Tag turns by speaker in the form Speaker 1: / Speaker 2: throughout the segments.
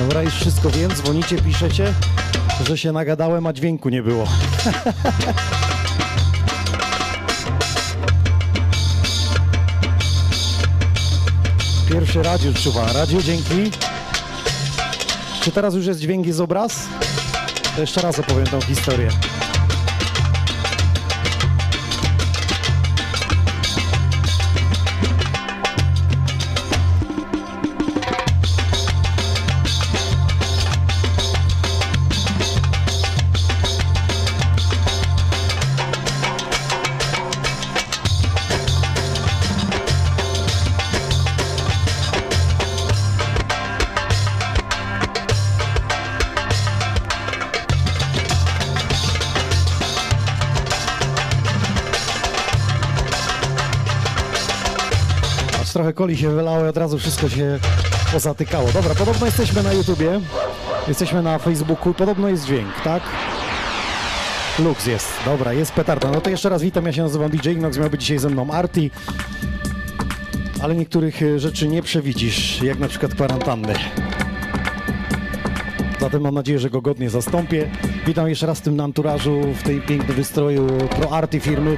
Speaker 1: Dobra, już wszystko wiem, dzwonicie, piszecie, że się nagadałem, a dźwięku nie było. Pierwszy Radziu czuwa. Radziu, dzięki. Czy teraz już jest dźwięk, jest obraz? To jeszcze raz opowiem tą historię. Coli się wylało i od razu wszystko się pozatykało. Dobra, podobno jesteśmy na YouTubie, jesteśmy na Facebooku, podobno jest dźwięk, tak? Lux jest, dobra, jest petarda. No to jeszcze raz witam, ja się nazywam DJ Inox, miał być dzisiaj ze mną Arti, ale niektórych e, rzeczy nie przewidzisz, jak na przykład kwarantanny. Zatem mam nadzieję, że go godnie zastąpię. Witam jeszcze raz w tym anturażu, w tej pięknym wystroju Pro Arty firmy,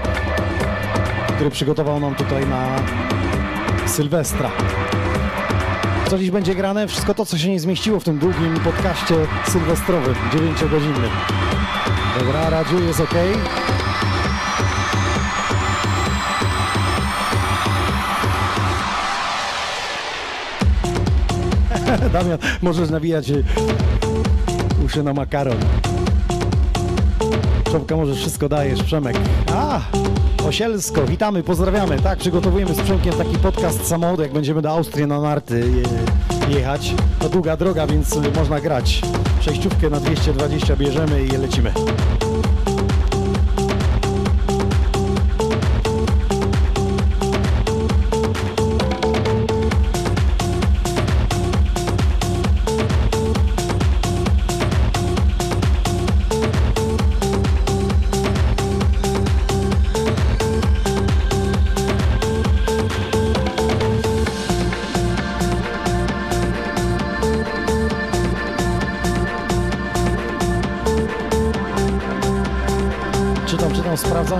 Speaker 1: który przygotował nam tutaj na Sylwestra. Co dziś będzie grane? Wszystko to, co się nie zmieściło w tym długim podcaście sylwestrowym, 9-godzinnym. Dobra, Radziu, jest ok. Damian, możesz nawijać uszy na makaron. Czopka, może wszystko dajesz, Przemek. A, Osielsko, witamy, pozdrawiamy. Tak, przygotowujemy z Przemkiem taki podcast samochodu, jak będziemy do Austrii na narty je, jechać. To długa droga, więc można grać. Przejściówkę na 220 bierzemy i lecimy.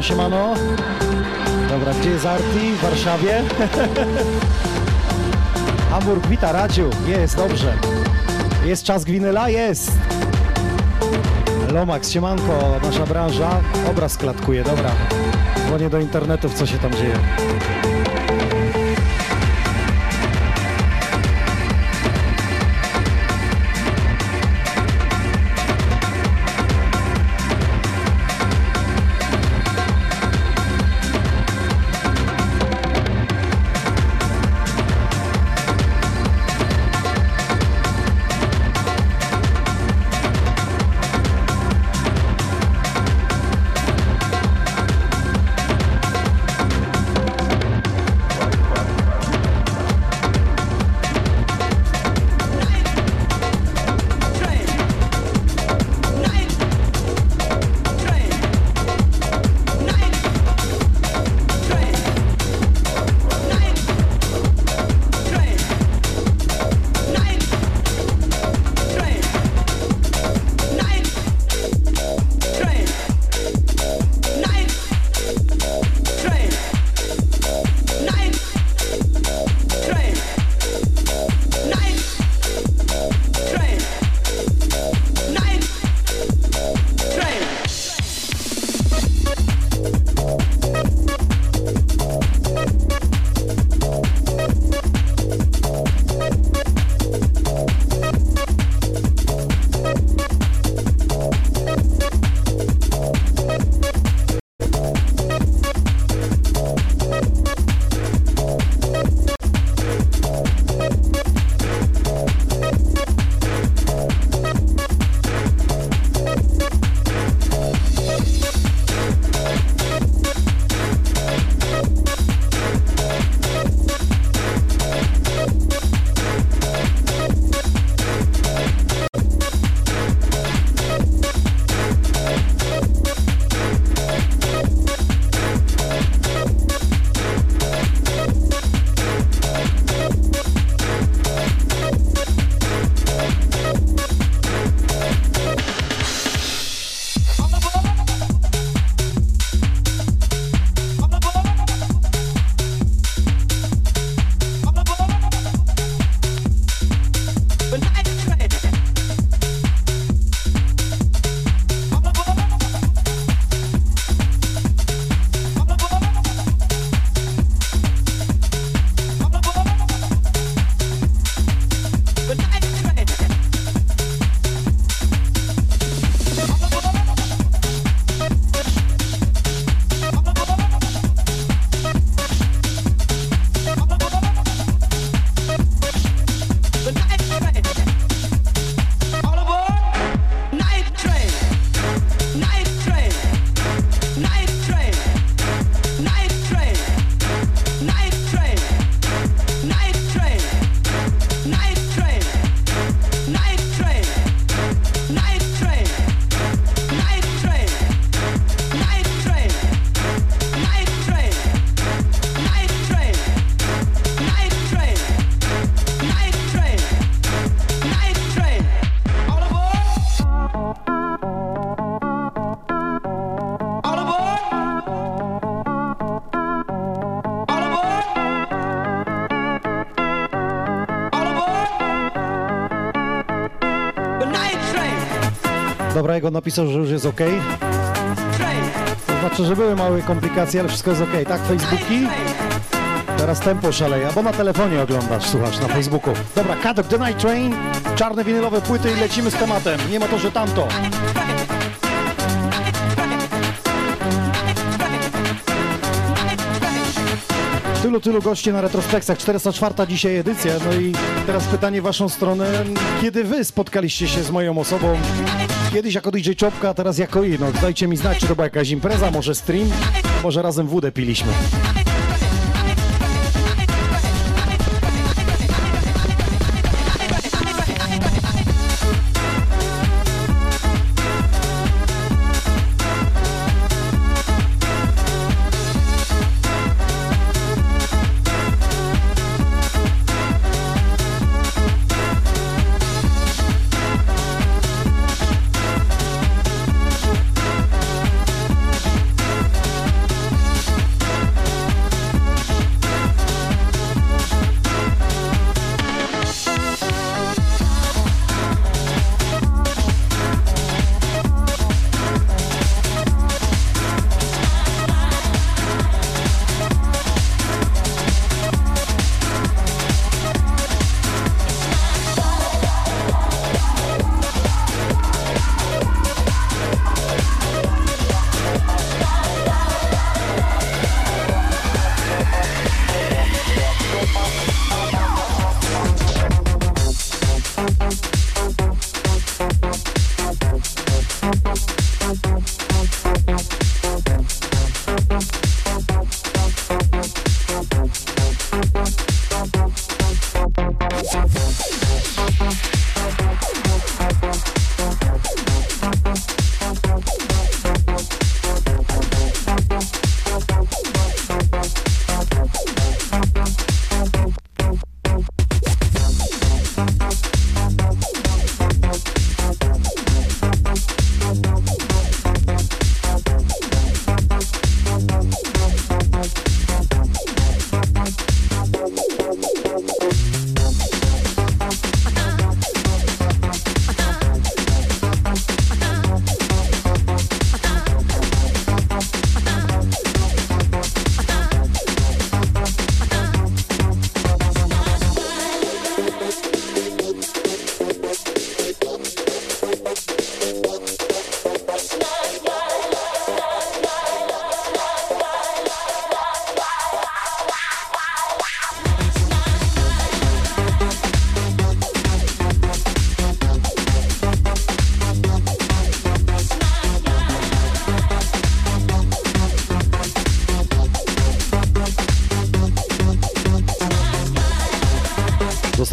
Speaker 1: Siemano. Dobra, gdzie jest Arti? W Warszawie. Hamburg, wita, Radziu. Jest, dobrze. Jest czas Gwinyla? Jest. Lomax, siemanko, nasza branża. Obraz klatkuje, dobra. Dzwonię do internetów, co się tam dzieje. Jego napisał, że już jest ok. To znaczy, że były małe komplikacje, ale wszystko jest ok. Tak, Facebooki? Teraz tempo szaleje, bo na telefonie oglądasz, słuchasz na Facebooku. Dobra, Cut The Night Train, czarne winylowe płyty i lecimy z tematem. Nie ma to, że tamto. Tylu, tylu gości na retrospekcjach, 404 dzisiaj edycja, no i teraz pytanie w waszą stronę, kiedy wy spotkaliście się z moją osobą Kiedyś jako DJ Czopka, a teraz jako i. No dajcie mi znać, czy to była jakaś impreza, może stream, może razem wódę piliśmy.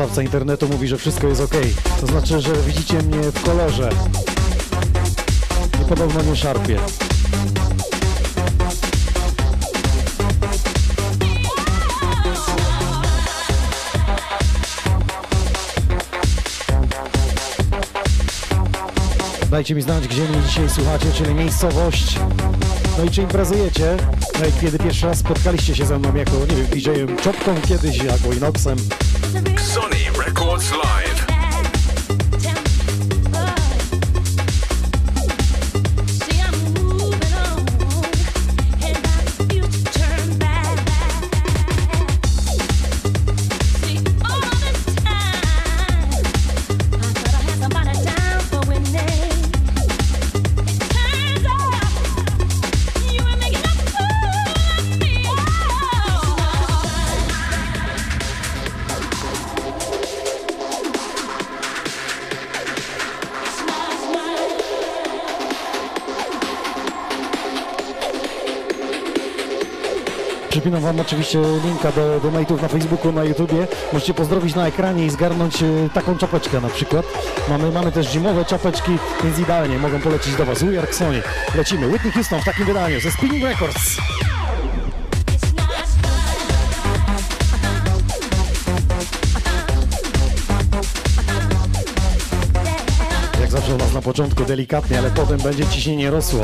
Speaker 1: Dostawca internetu mówi, że wszystko jest ok. To znaczy, że widzicie mnie w kolorze. I podobno nie szarpie. Dajcie mi znać, gdzie mnie dzisiaj słuchacie, czyli miejscowość. No i czy imprezujecie? No i kiedy pierwszy raz spotkaliście się ze mną jako, nie wiem, DJ-em Czopką kiedyś, albo Inoxem. Sony Records Live. Wam oczywiście linka do donate'ów na Facebooku, na YouTubie. Możecie pozdrowić na ekranie i zgarnąć e, taką czapeczkę na przykład. Mamy, mamy też zimowe czapeczki, więc idealnie mogą polecieć do Was. We Sony. Lecimy. Whitney Houston w takim wydaniu ze Spinning Records. Jak zawsze u nas na początku delikatnie, ale potem będzie ciśnienie rosło.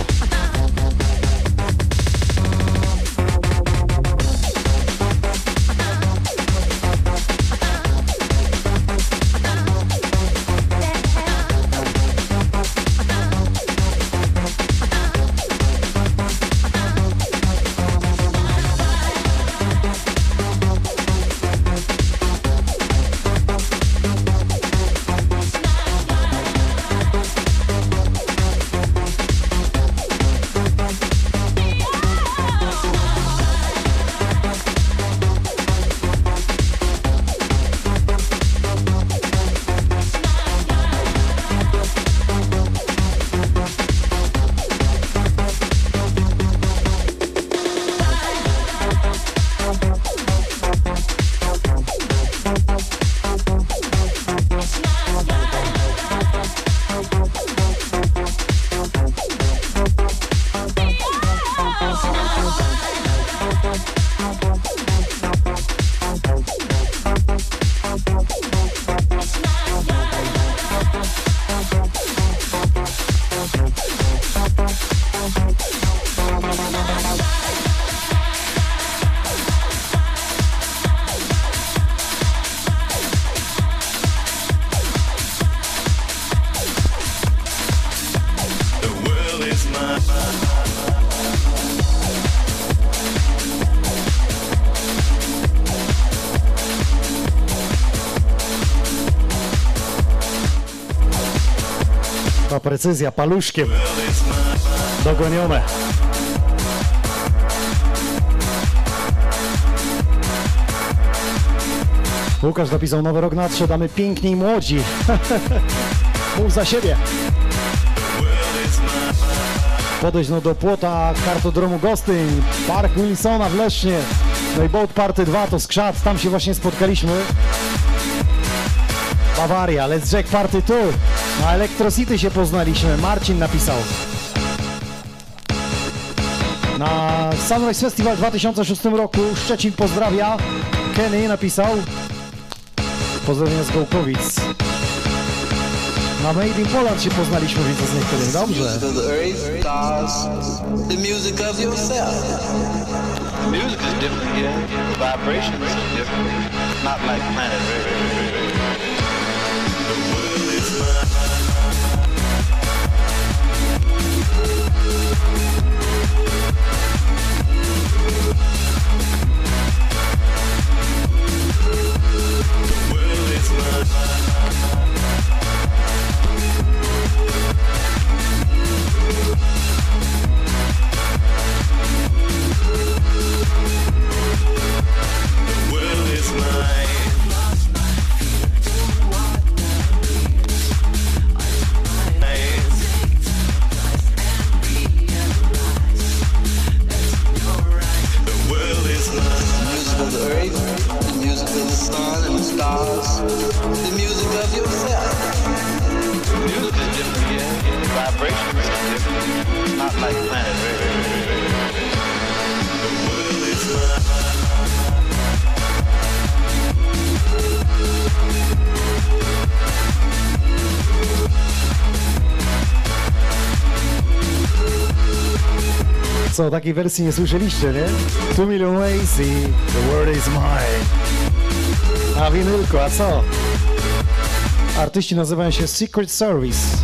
Speaker 1: Precyzja paluszkiem. Dogonione. Łukasz napisał nowy rok nadszedł, a my piękni i młodzi. Mów za siebie. Podejść no do płota kartodromu Gostyń, Park Wilsona w Lesznie, no i Boat Party 2 to skrzat, tam się właśnie spotkaliśmy. Bawaria, Let's Jack Party 2. Na Electro City się poznaliśmy, Marcin napisał. Na Sunrise Festival w 2006 roku Szczecin pozdrawia. Kenny napisał. Pozdrowienia z Gołkowic. Na Made in Poland się poznaliśmy, widzę z niektórymi. Dobrze.
Speaker 2: music of the
Speaker 3: mine.
Speaker 1: Co, takiej wersji nie słyszeliście, nie? Two Million Ways i The World is Mine. A winylko, a co? Artyści nazywają się Secret Service.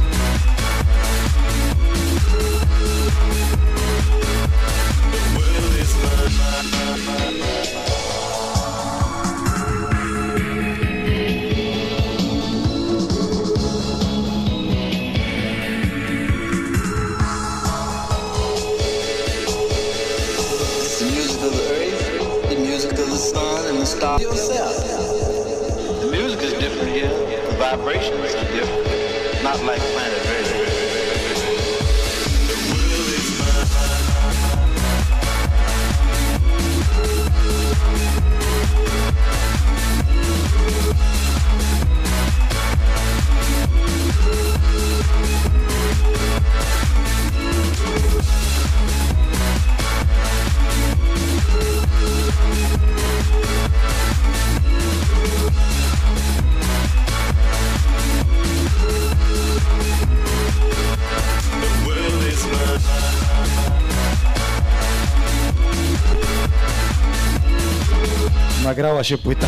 Speaker 1: Nagrała się płyta.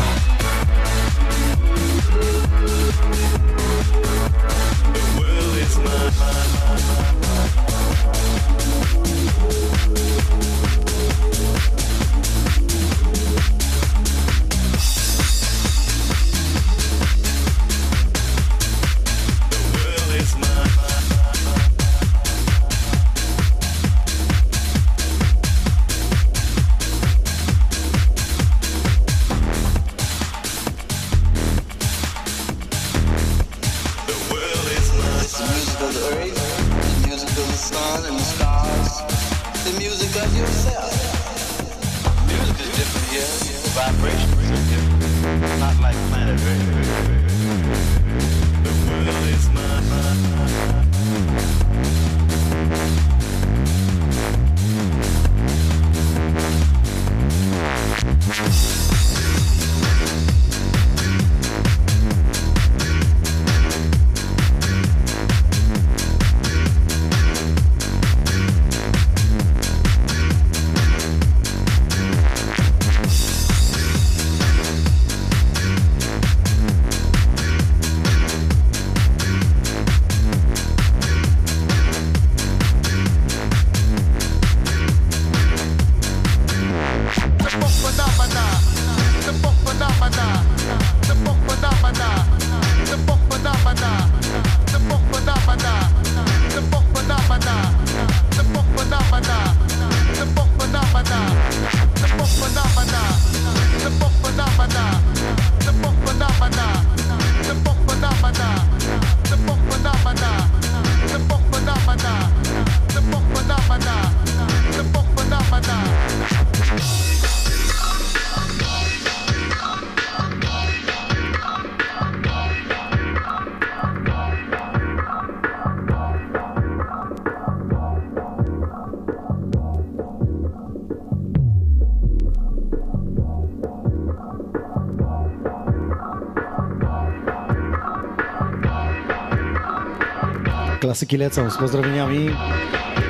Speaker 1: Klasyki lecą z pozdrowieniami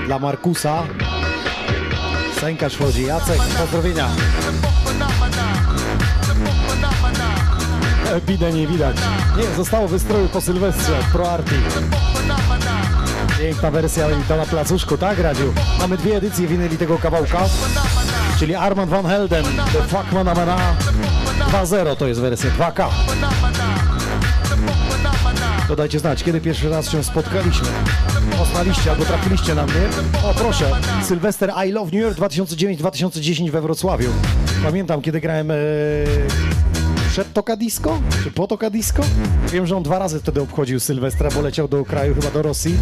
Speaker 1: dla Markusa. Sękarz wchodzi. Jacek, pozdrowienia. Epide nie widać. Nie, zostało wystroju po Sylwestrze, Pro Arti. Piękna wersja to na placuszku, tak Radziu? Mamy dwie edycje winyli tego kawałka, czyli Armand Van Helden, The Fuck Mana Mana 2.0 to jest wersja, 2K. To dajcie znać, kiedy pierwszy raz się spotkaliśmy. Poznaliście albo trafiliście na mnie. O proszę, Sylwester I Love New York 2009-2010 we Wrocławiu. Pamiętam, kiedy grałem e, przed Toka Disco, czy po Toka Disco. Wiem, że on dwa razy wtedy obchodził Sylwestra, bo leciał do kraju, chyba do Rosji.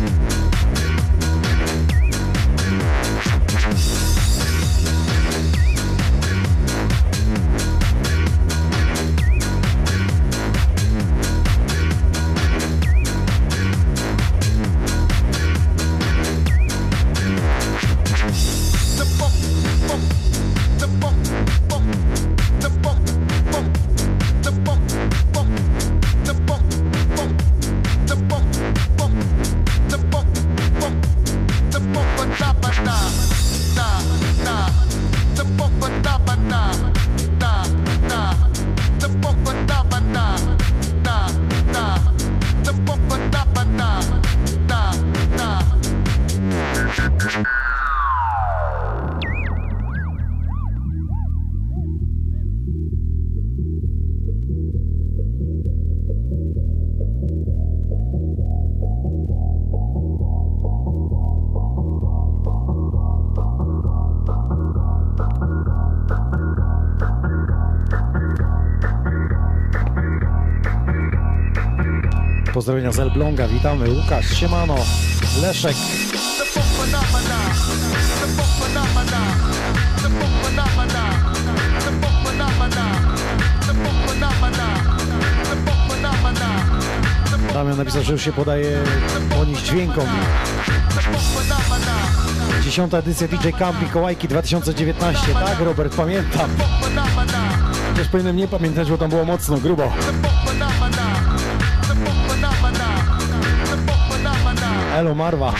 Speaker 1: Pozdrowienia z Elbląga, witamy. Łukasz, Siemano, Leszek. Damian napisał, że już się podaje nich dźwiękom. Dziesiąta edycja DJ Camp Mikołajki 2019, tak Robert, pamiętam. Też powinienem nie pamiętać, bo tam było mocno, grubo. Elo
Speaker 4: Marva.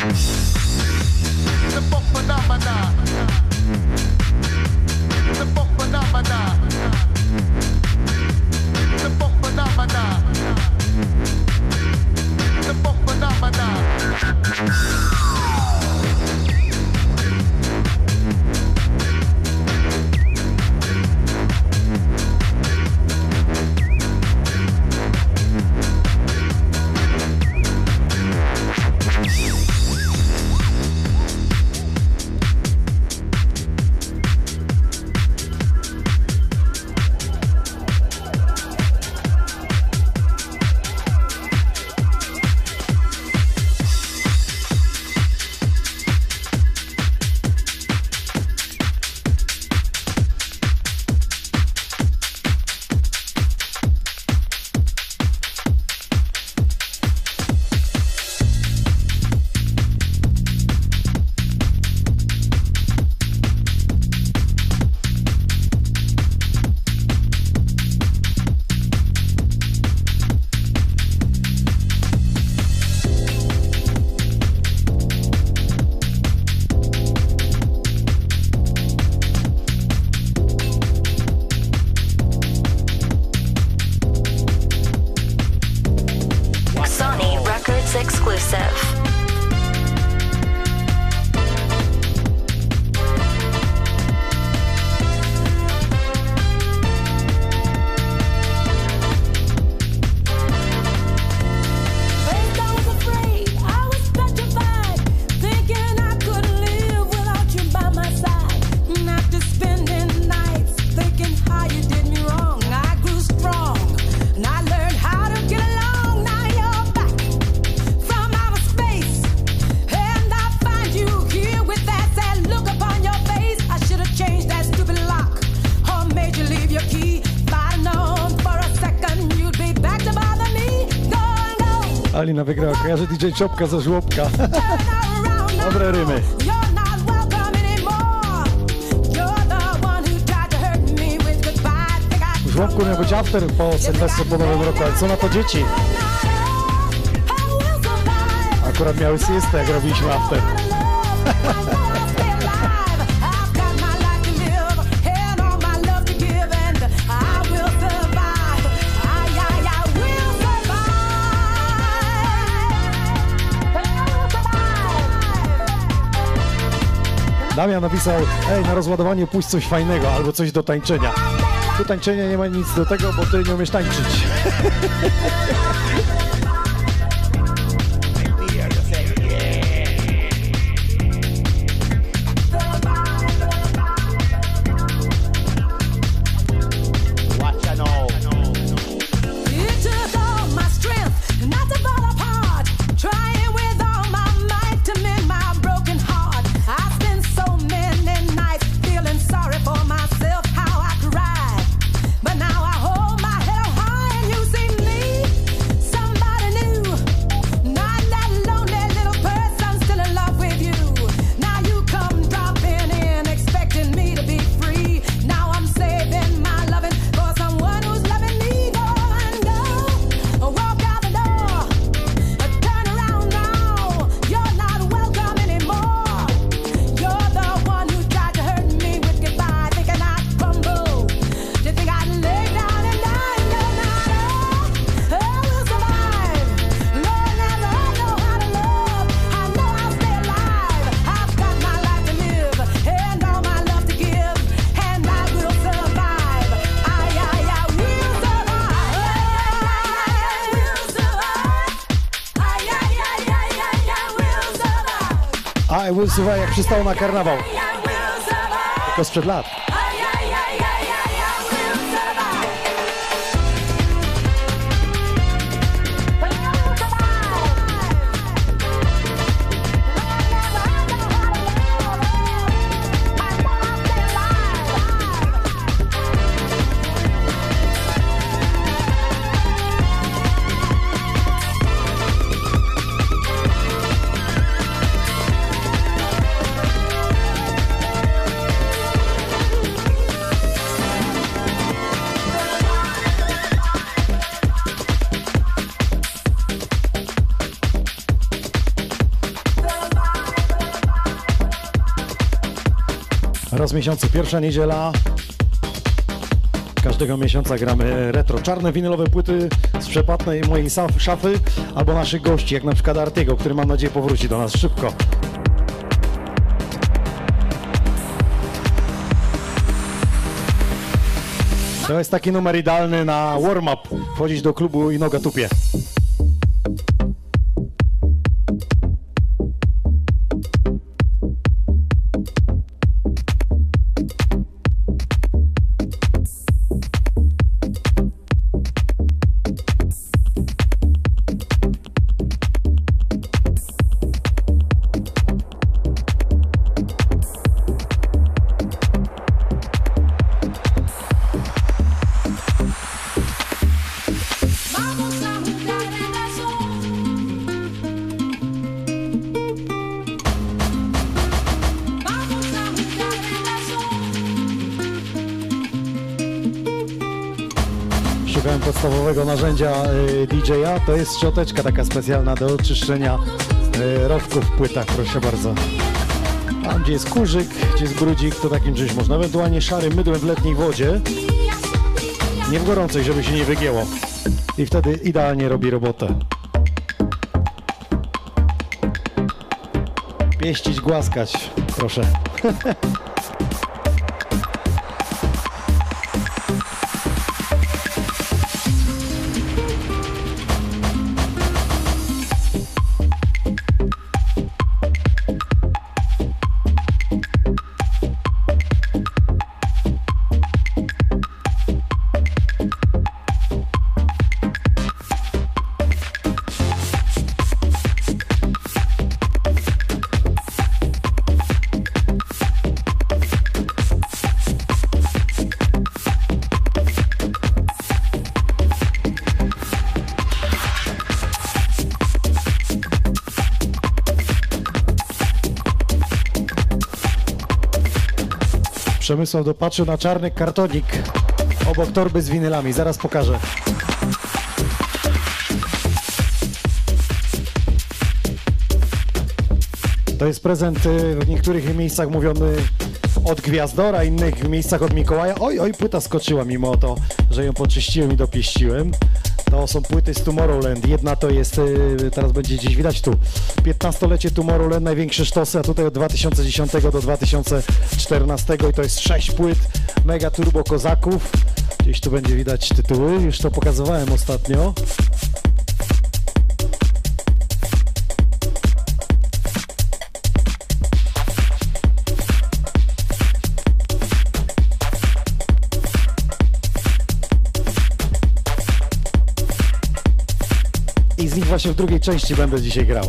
Speaker 4: Go.
Speaker 1: Alina wygrała, kojarzy DJ Czopka ze żłobka.
Speaker 4: Dobre rymy.
Speaker 1: W żłobku miał być after po Sylwestrze po Nowym Roku, ale co na to dzieci? Akurat miały siestę, jak robiliśmy after. Damian napisał, ej, na rozładowanie puść coś fajnego albo coś do tańczenia. Tu tańczenia nie ma nic do tego, bo ty nie umiesz tańczyć.
Speaker 4: Survive
Speaker 1: jak przystało na karnawał, tylko sprzed lat. W miesiącu, pierwsza niedziela każdego miesiąca gramy retro. Czarne winylowe płyty z przepatnej mojej szafy albo naszych gości, jak na przykład Artiego, który mam nadzieję powróci do nas szybko. To jest taki numer idealny na warm-up. Wchodzić do klubu i noga tupie. Narzędzia y, DJ-a. To jest szczoteczka taka specjalna do czyszczenia y, rowków w płytach, proszę bardzo. Tam, gdzie jest kurzyk, gdzie jest brudzik, to takim czymś można. Ewentualnie szarym mydłem w letniej wodzie. Nie w gorącej, żeby się nie wygięło. I wtedy idealnie robi robotę. Pieścić, głaskać, proszę. Przemysław dopatrzył na czarny kartonik obok torby z winylami. Zaraz pokażę. To jest prezent y, w niektórych miejscach mówiony od Gwiazdora, innych miejscach od Mikołaja. Oj, oj, płyta skoczyła mimo to, że ją poczyściłem i dopieściłem. To są płyty z Tomorrowland. Jedna to jest, y, teraz będzie gdzieś widać tu, 15-lecie Tomorrowland, największe sztosy, a tutaj od 2010 do 2014 i to jest 6 płyt Mega Turbo Kozaków. Gdzieś tu będzie widać tytuły, już to pokazywałem ostatnio. Właśnie w drugiej części będę dzisiaj grał.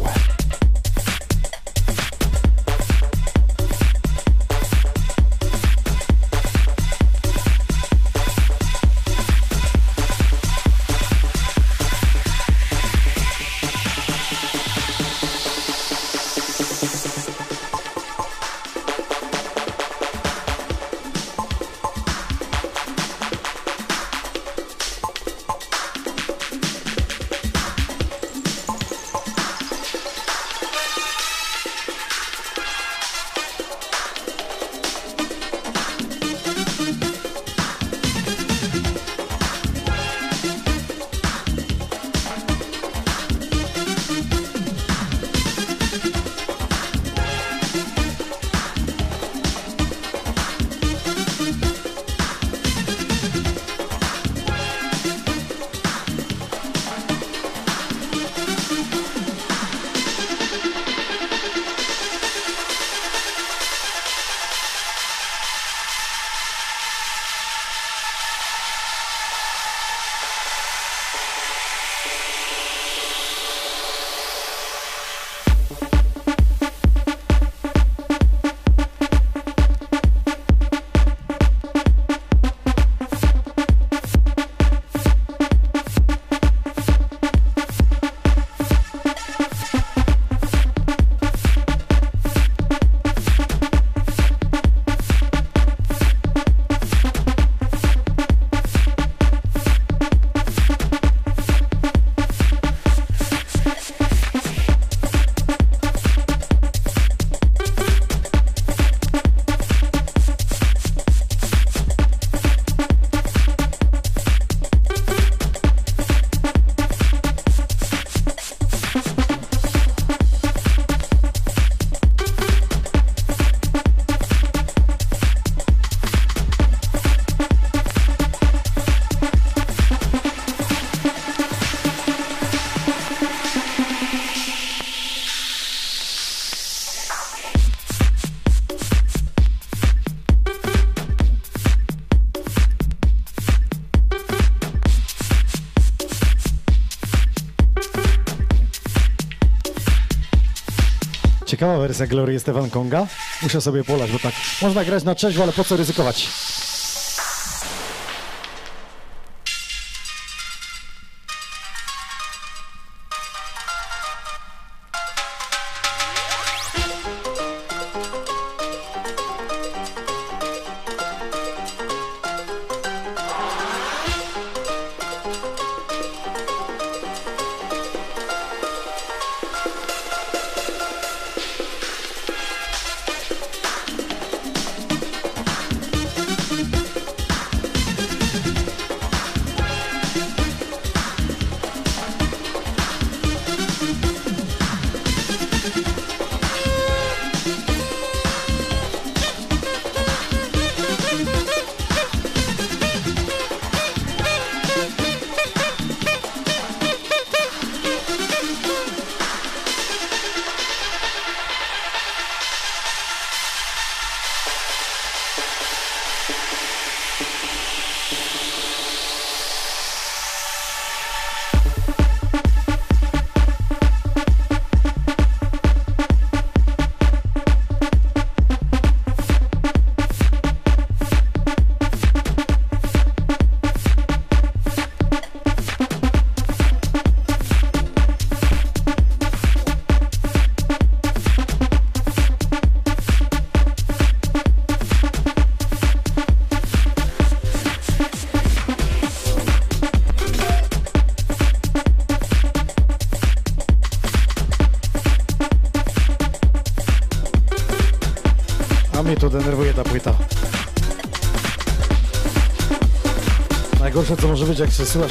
Speaker 1: Wersja Glory Stefan Konga. Muszę sobie polać, bo tak można grać na trzeźwo, ale po co ryzykować?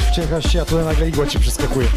Speaker 5: Być, jak się a tu nagle igła ci przeskakuje.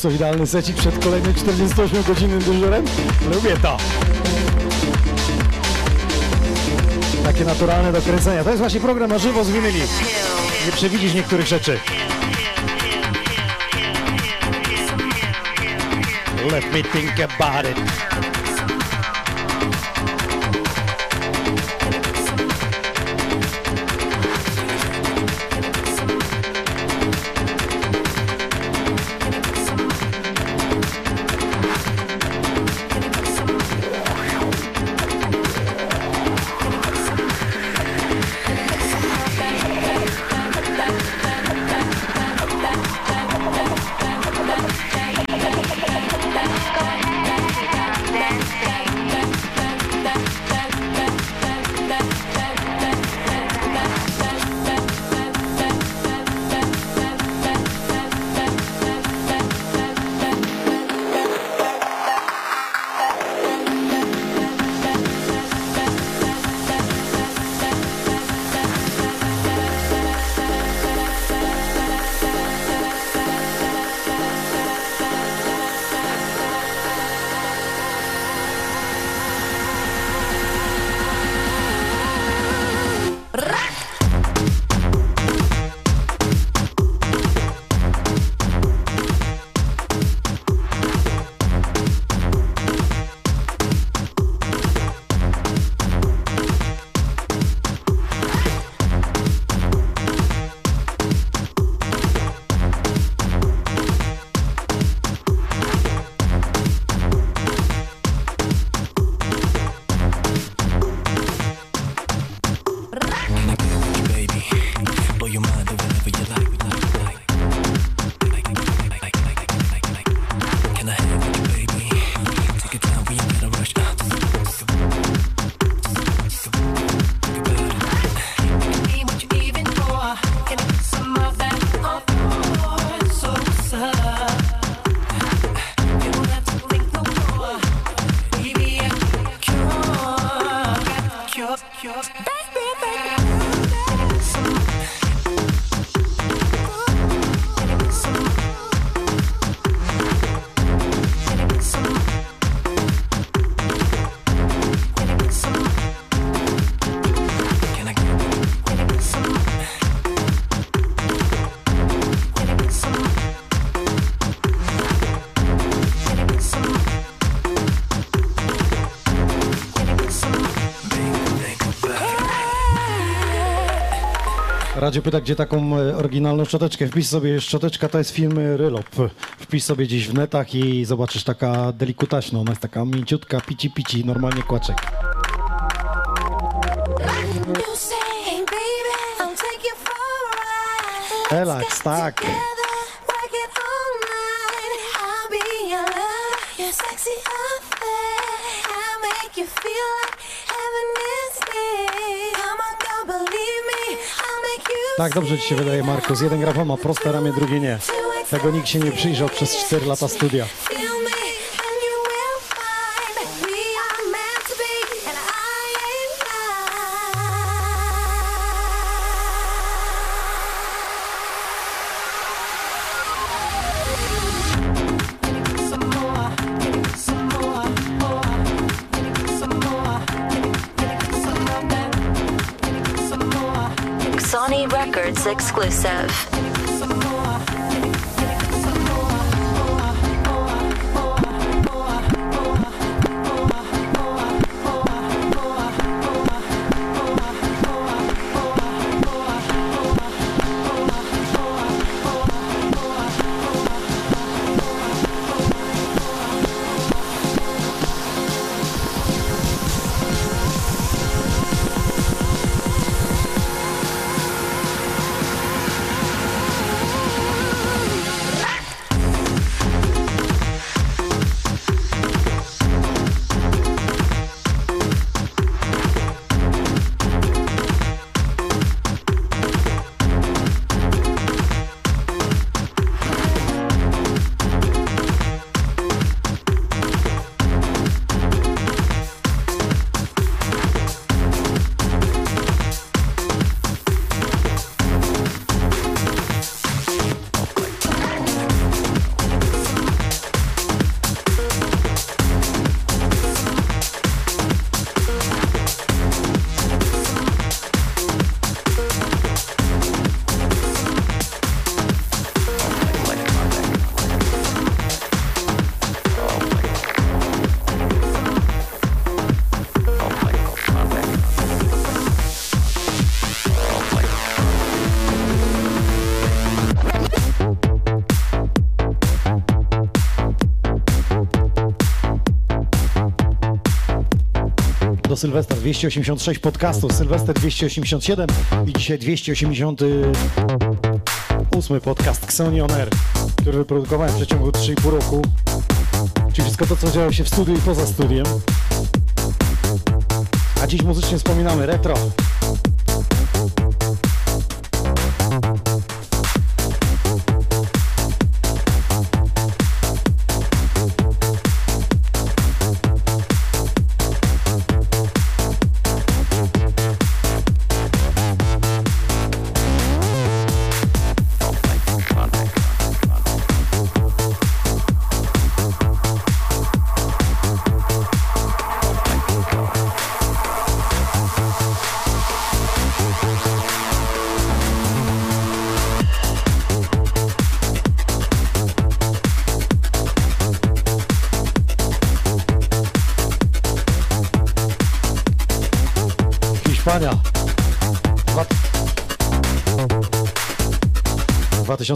Speaker 1: Przemysłow idealny secik przed kolejnym 48-godzinnym dyżurem? Lubię to. Takie naturalne do kręcenia. To jest właśnie program na żywo z winyli. Nie przewidzisz niektórych rzeczy. Let me think about it. Radio pyta, gdzie taką e, oryginalną szczoteczkę. Wpisz sobie, szczoteczka to jest film e, Rylop. Wpisz sobie gdzieś w netach i zobaczysz taka delikutaśna. Ona jest taka mięciutka, pici pici, normalnie kłaczek.
Speaker 5: You say,
Speaker 1: Tak, dobrze ci się wydaje, Markus. Jeden grafon ma proste ramię, drugie nie. Tego nikt się nie przyjrzał przez 4 lata studia. Do Sylwestra. 286 podcastów, Sylwester 287 i dzisiaj 288 podcast Xonion Air, który wyprodukowałem w przeciągu 3,5 roku. Czyli wszystko to, co działo się w studiu i poza studiem. A dziś muzycznie wspominamy retro.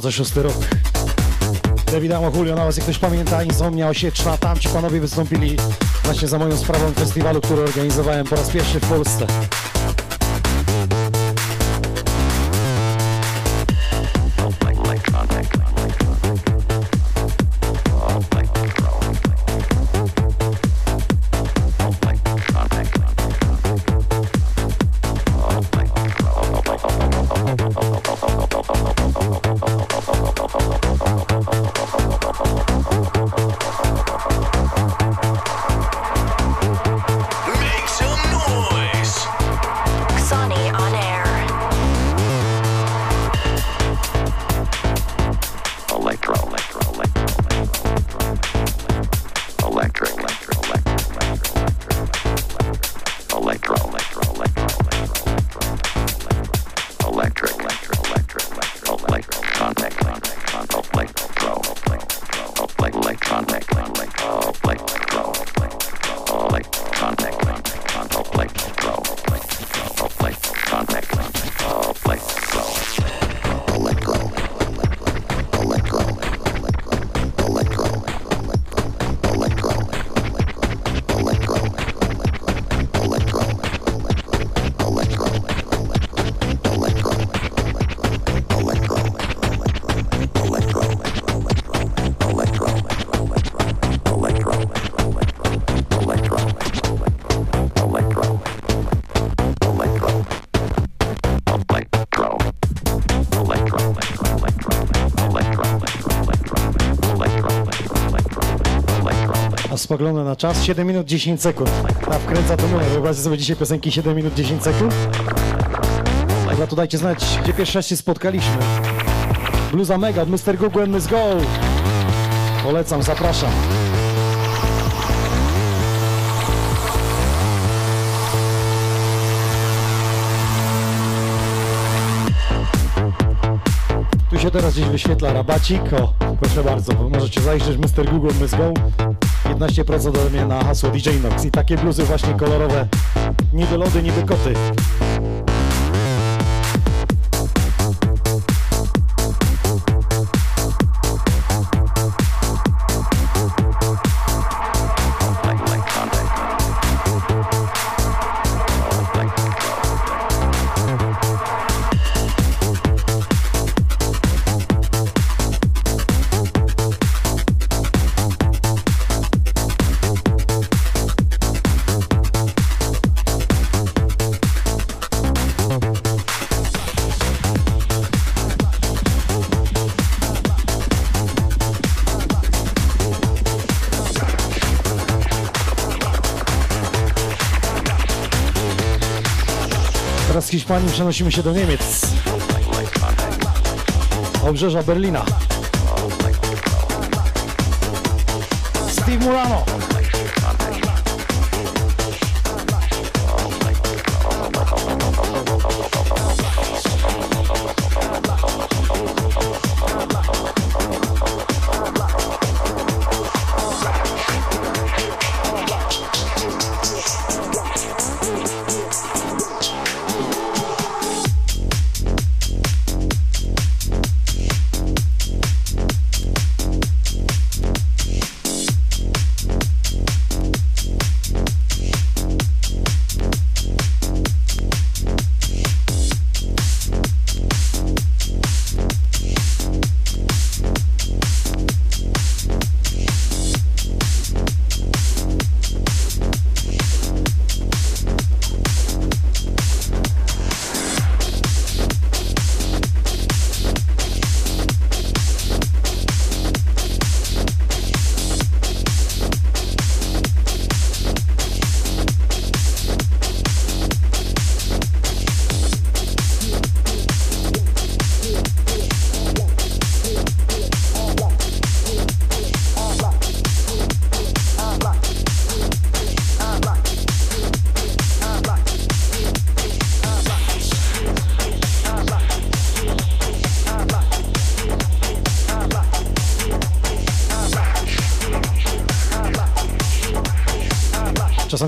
Speaker 1: 2006 rok. David Amo Julio, na was jak ktoś pamięta, Insomnia Osieczna, tam ci panowie wystąpili właśnie za moją sprawą festiwalu, który organizowałem po raz pierwszy w Polsce. A spoglądam na czas 7 minut 10 sekund. A wkręca to numer. Wyobraźcie sobie dzisiaj piosenki 7 minut 10 sekund. Dobra, to dajcie znać, gdzie pierwszy raz się spotkaliśmy. Bluza Mega Mr. Google and Go. Polecam, zapraszam. Tu się teraz gdzieś wyświetla rabacik. O, proszę bardzo, możecie zajrzeć Mr. Google Let's Go. 15% ode mnie na hasło DJ Nox. I takie bluzy właśnie kolorowe. Niby lody, niby koty. Hiszpanii przenosimy się do Niemiec. Obrzeża Berlina. Steve Murano.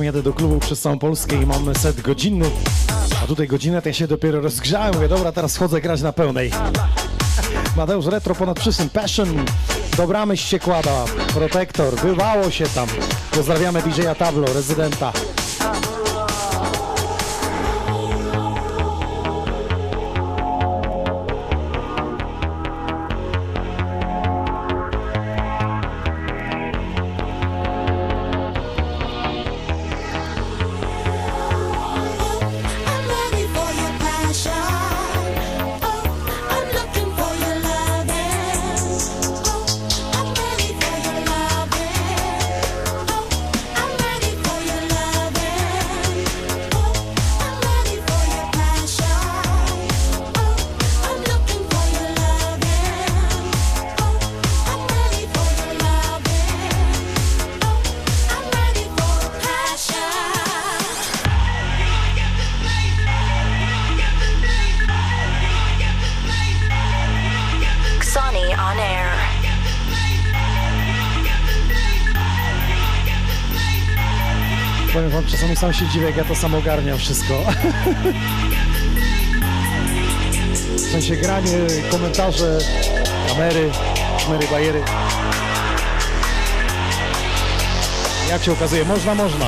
Speaker 1: Jadę do klubu przez całą Polskę i mam set godzinny, a tutaj godzinę to ja się dopiero rozgrzałem. Mówię, dobra, teraz chodzę grać na pełnej. Mateusz Retro ponad wszystkim, Passion, dobra myśl się kłada, Protektor, bywało się tam. Pozdrawiamy DJ-a Tablo, rezydenta. Czasami sam się dziwię, jak ja to sam ogarniam wszystko. W sensie granie, komentarze, kamery, szmery, bajery. Jak się okazuje, można, można.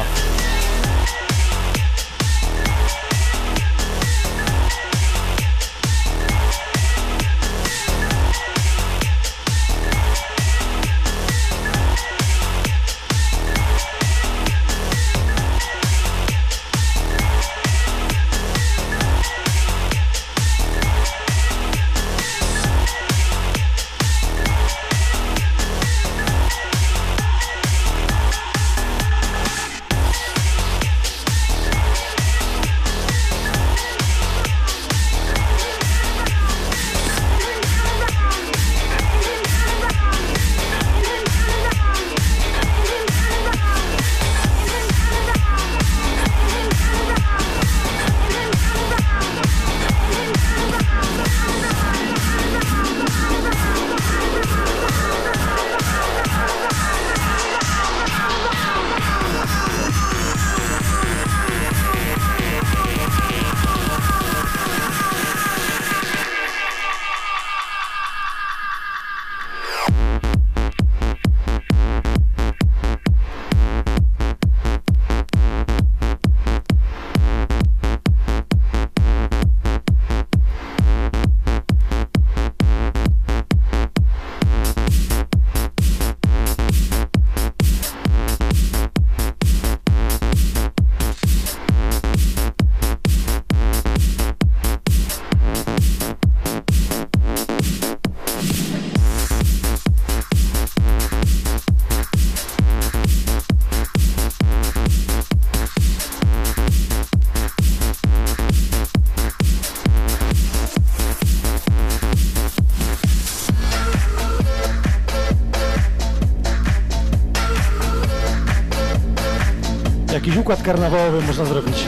Speaker 1: Układ karnawałowy można zrobić.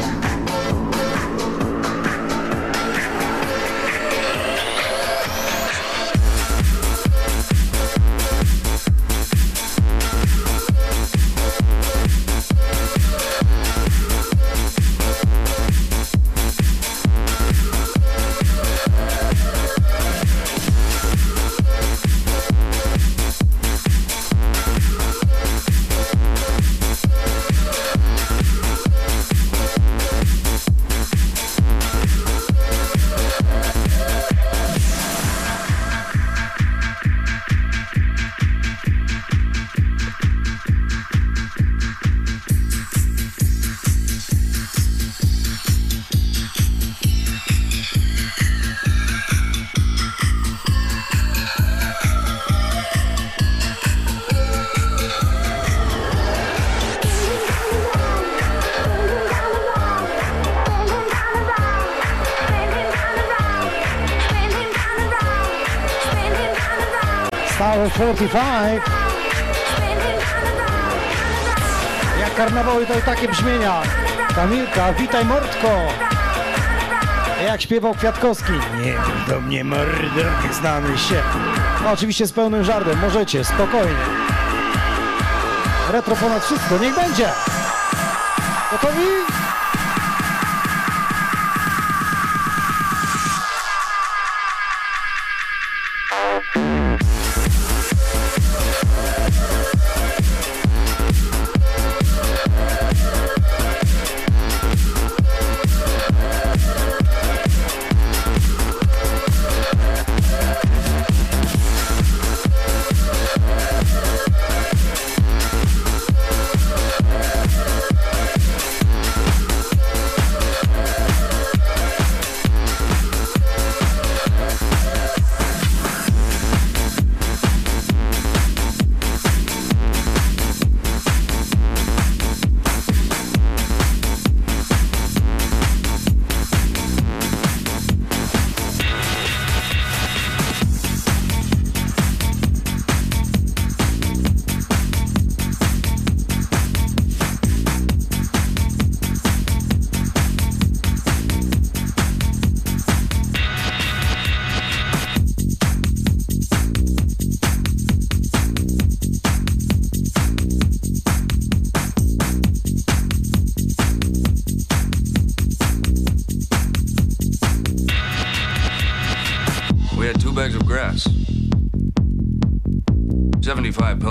Speaker 1: 45. Jak karnawały to takie brzmienia. Kamilka, witaj Mordko. Jak śpiewał Kwiatkowski. Nie mów do mnie mordo, znamy się. No oczywiście z pełnym żartem, możecie, spokojnie. Retro ponad wszystko, niech będzie. Gotowi?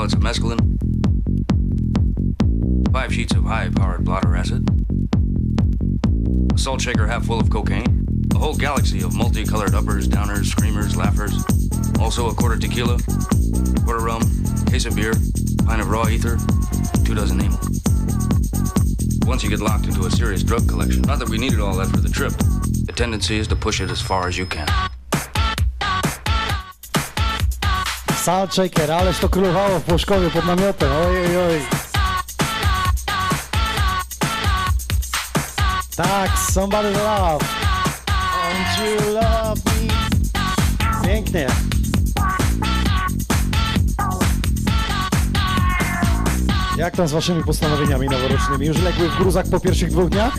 Speaker 6: 75 of mescaline, five sheets of high powered blotter acid, a salt shaker half full of cocaine, a whole galaxy of multicolored uppers, downers, screamers, laughers, also a quarter tequila, quarter rum, case of beer, pint of raw ether, two dozen amyl. Once you get locked into a serious drug collection, not that we needed all that for the trip, the tendency is to push it as far as you can.
Speaker 1: Salt shaker, ależ to królowało w Płoszkowie pod namiotem. Oj, oj, oj. Tak, somebody love. Don't you love me? Pięknie. Jak tam z waszymi postanowieniami noworocznymi? Już legły w gruzach po pierwszych dwóch dniach?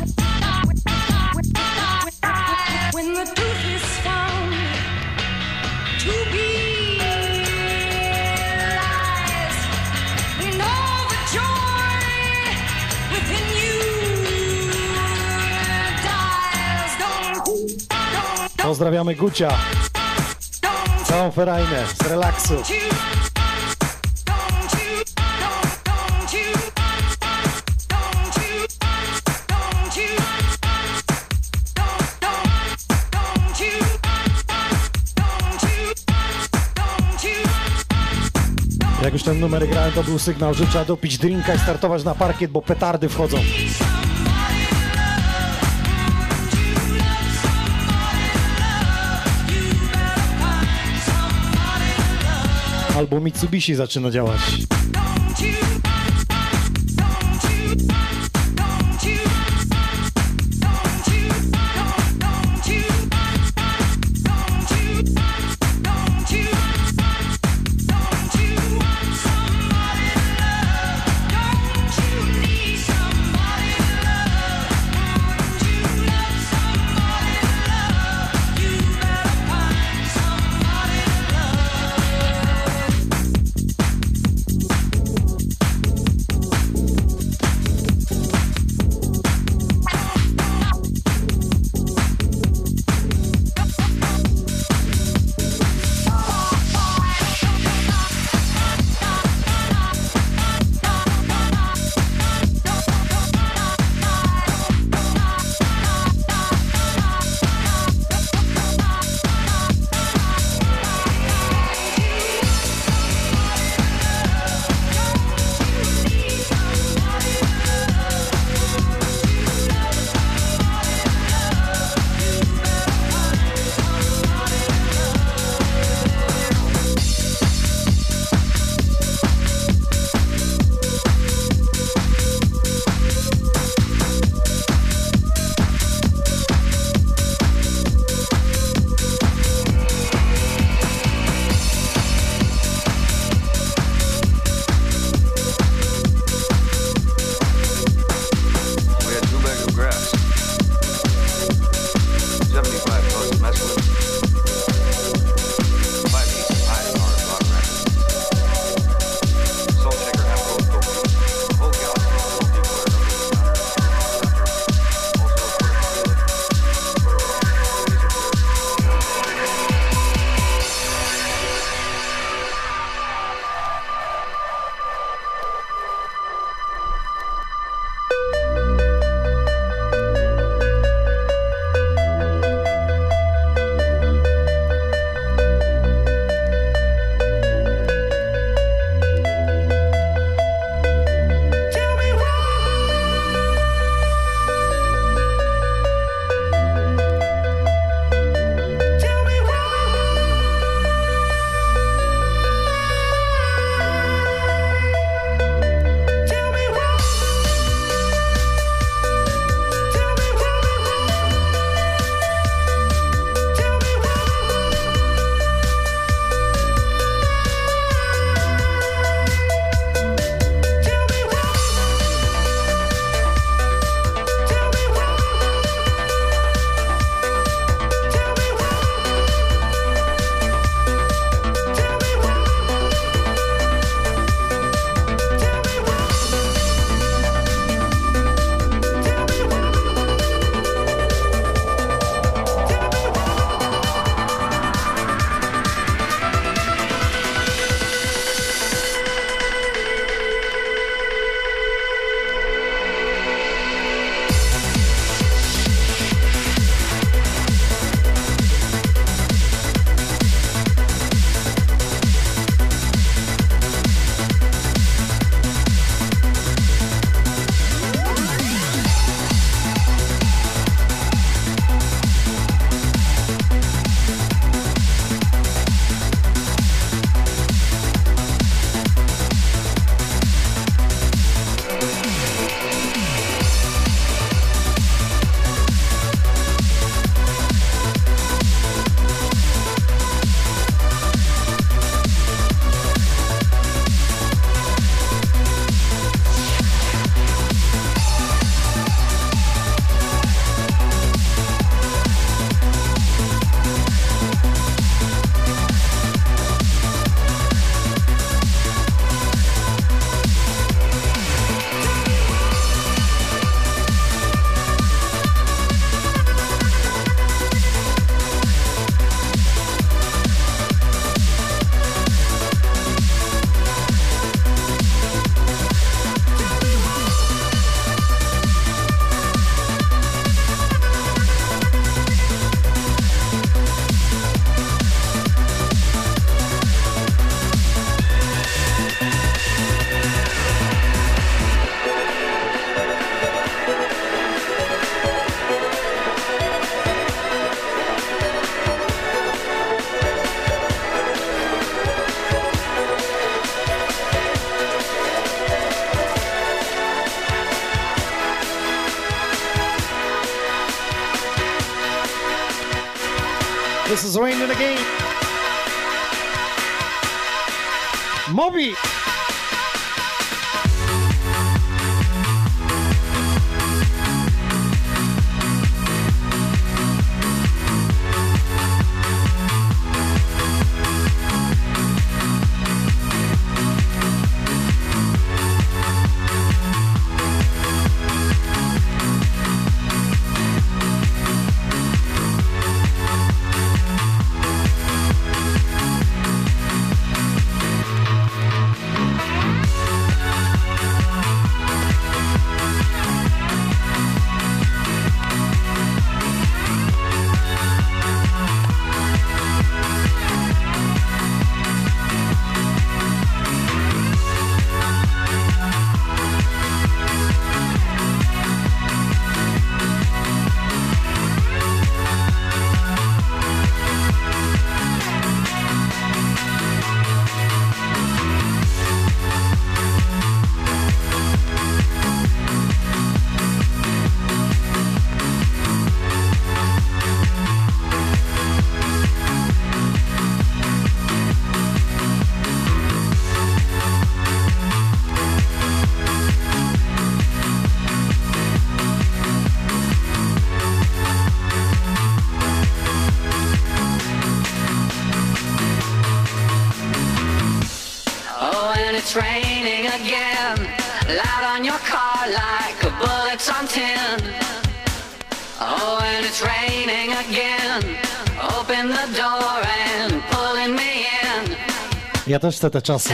Speaker 1: Pozdrawiamy Gucia, całą ferajnę z relaksu. Jak już ten numer grałem, to był sygnał, że trzeba dopić drinka i startować na parkiet, bo petardy wchodzą. Albo Mitsubishi zaczyna działać.
Speaker 7: Mobi. Też chcę te czasy.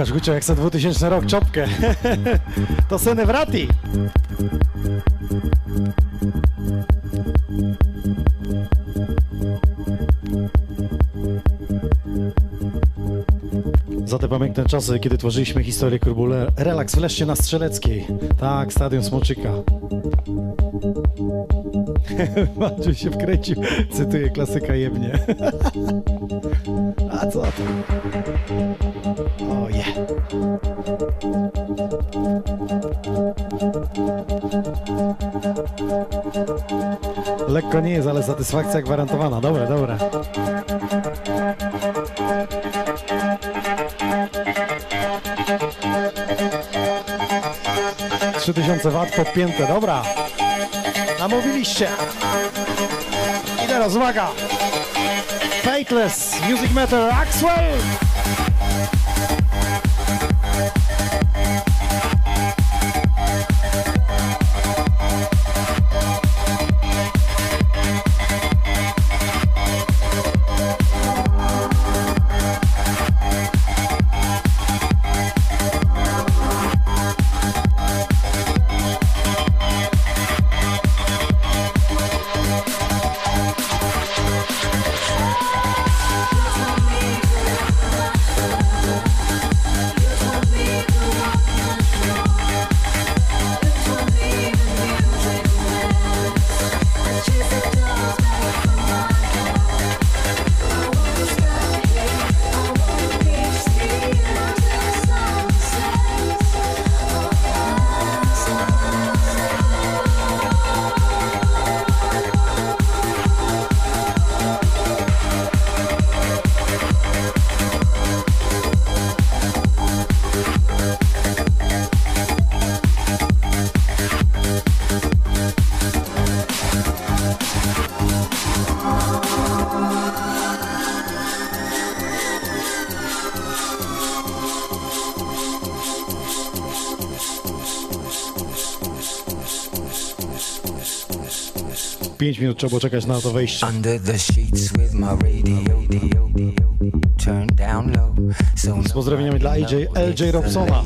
Speaker 7: Łukasz Gucio jak za 2000 rok czopkę. to Sene Wrati. Za te pamiętne czasy, kiedy tworzyliśmy historię klubu Relaks w na Strzeleckiej. Tak, Stadion Smoczyka. Maciu się wkręcił, cytuję klasyka jebnie. A co to? O je. Lekko nie jest, ale satysfakcja gwarantowana. Dobra, dobra. Trzy tysiące wat podpięte, dobra. Namówiliście. I teraz uwaga. Fateless, Music Matter, Axwell.
Speaker 8: 5 minut trzeba było czekać na to wejście. Z pozdrowieniami dla AJ, LJ Robsona.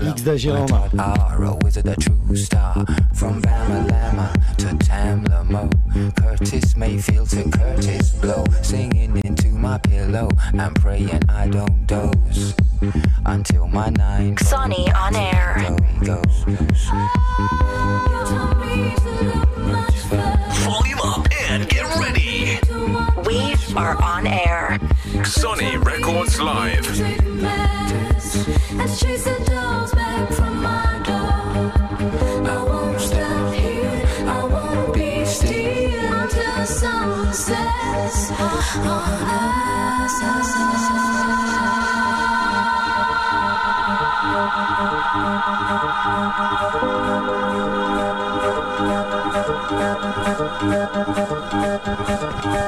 Speaker 8: XD Zielona.
Speaker 9: Curtis Mayfield to Curtis Blow. Singing into my pillow. I'm praying I don't
Speaker 5: die.
Speaker 10: Música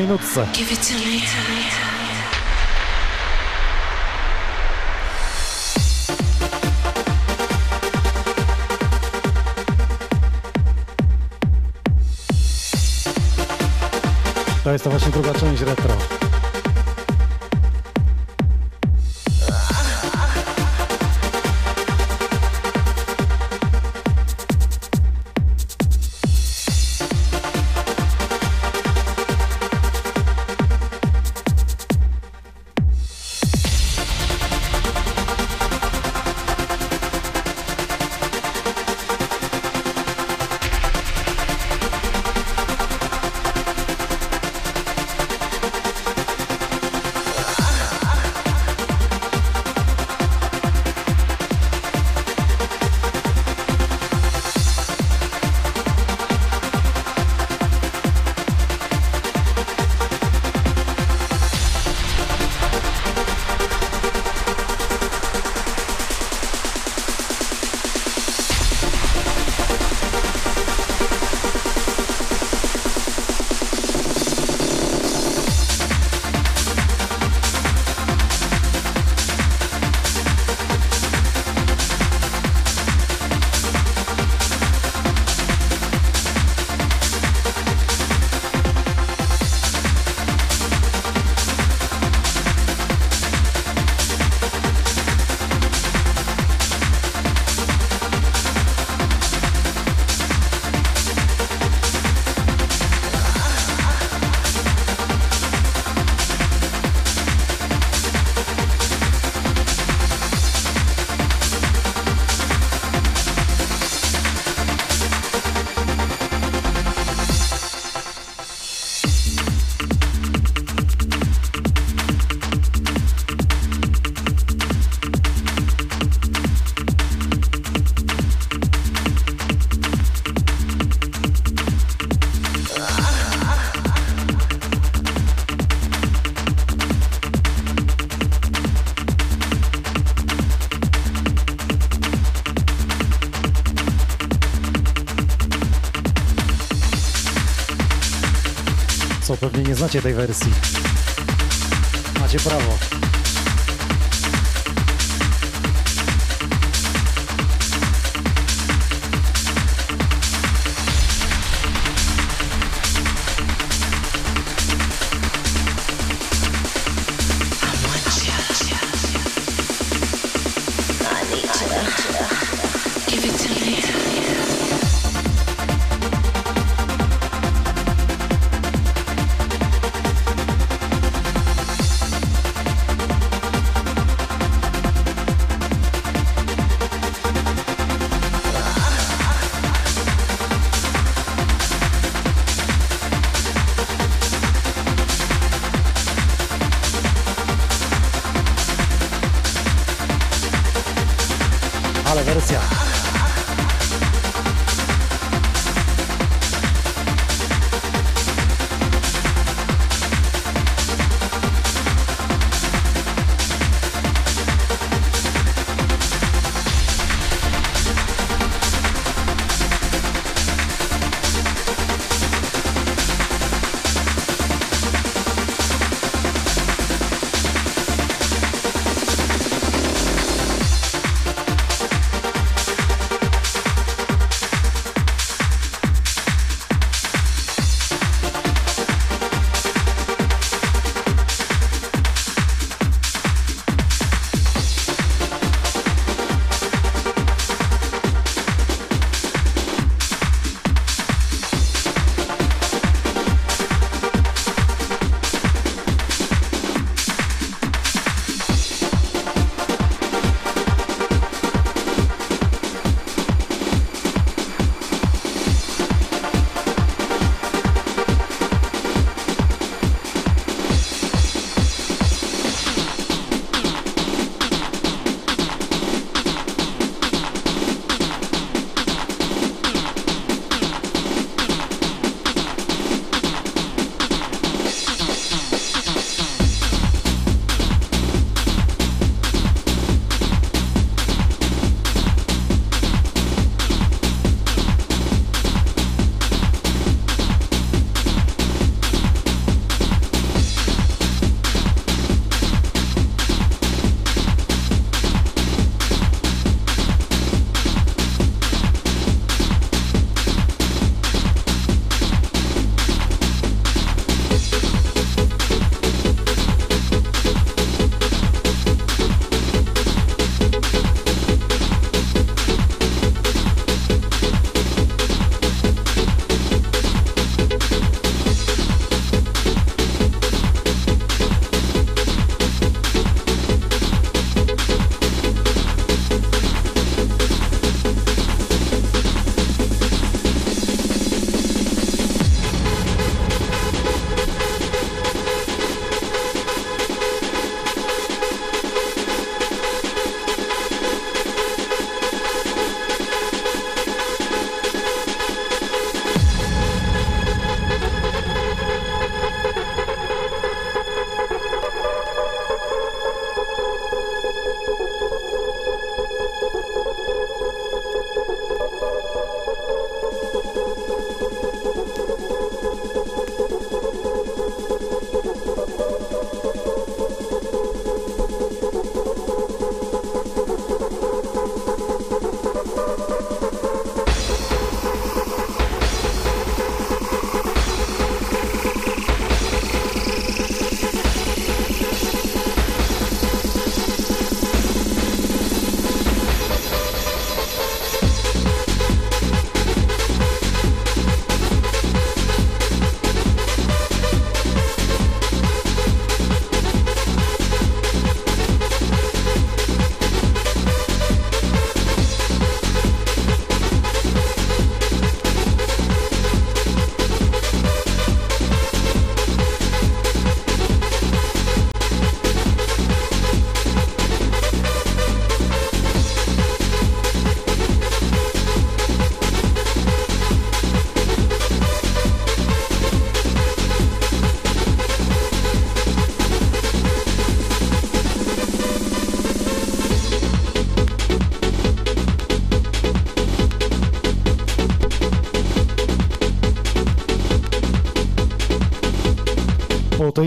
Speaker 10: jednej nutce.
Speaker 1: To
Speaker 10: jest to właśnie druga część retro. Znacie tej wersji. Macie prawo.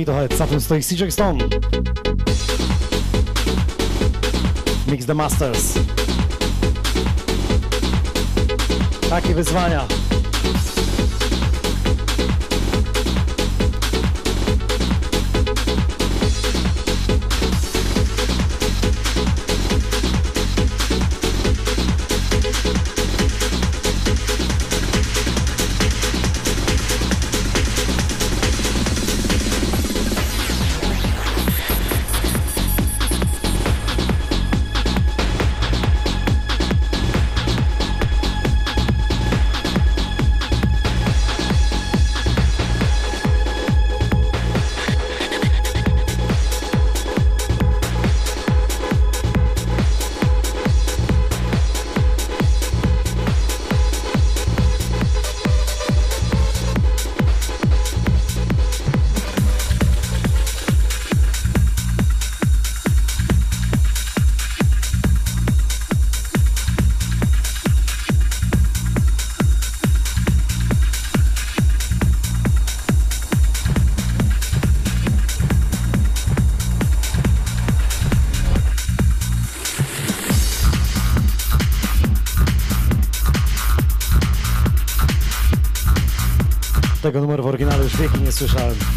Speaker 1: Trochę, za tym stoi CJ Stone. Mix the Masters. Takie wyzwania. Numeru w oryginale już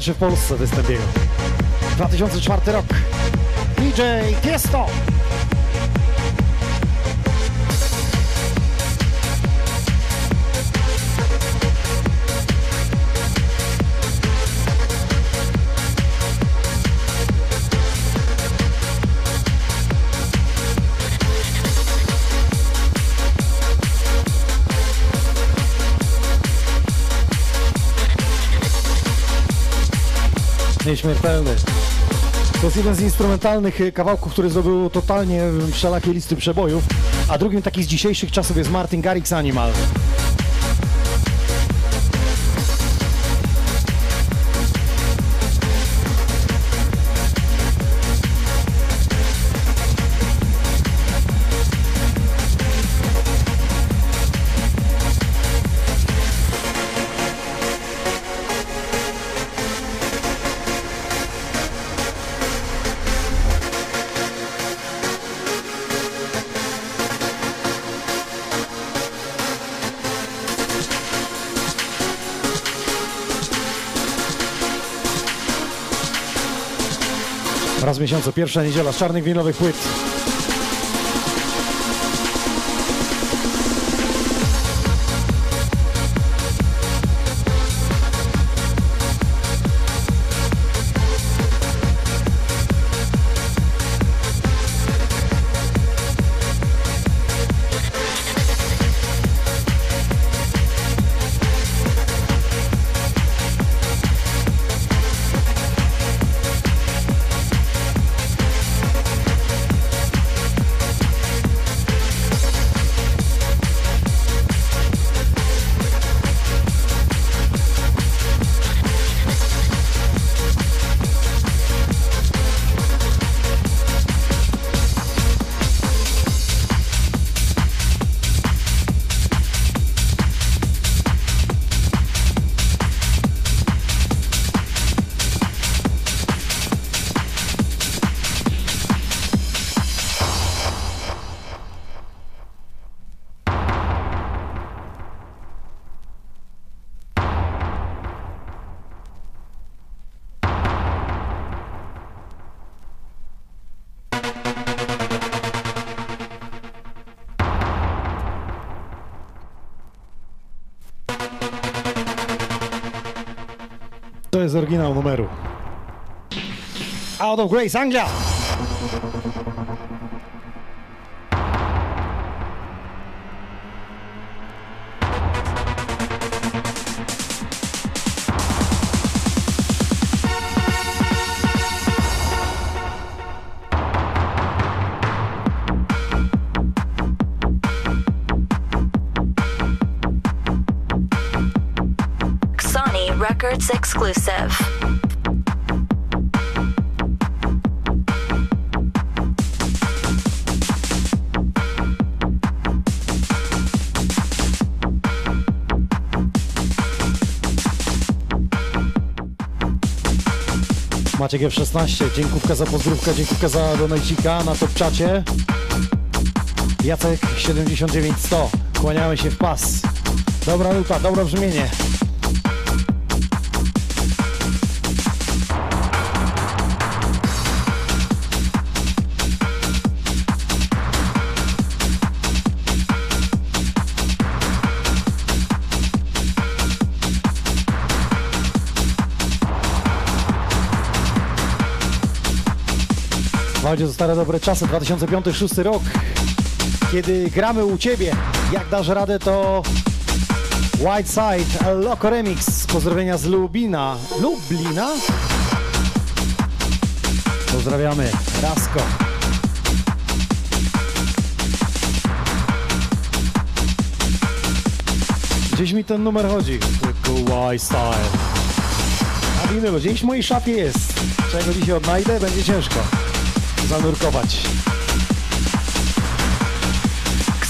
Speaker 1: Pierwszy w Polsce występ jego. 2004 rok. DJ Tiesto. To jest jeden z instrumentalnych y, kawałków, który zrobił totalnie y, wszelakie listy przebojów, a drugim taki z dzisiejszych czasów jest Martin Garrix Animal. Miesiącu, pierwsza niedziela z czarnych winylowych płyt. Oryginał numeru. Out of Grace, Anglia! Maciek F16, dziękówka za pozdrówkę, dziękówka za donajcika na top czacie. Jacek 79100, kłaniamy się w pas. Dobra nuta, dobre brzmienie. Waldzie to stare dobre czasy, 2005-2006 rok, kiedy gramy u Ciebie. Jak dasz radę, to White Side, Loco Remix, pozdrowienia z Lubina. Lublina? Pozdrawiamy, Rasko. Gdzieś mi ten numer chodzi. Tylko Side. A winylu, gdzieś w mojej szafie jest. Czego dzisiaj odnajdę, będzie ciężko zanurkować.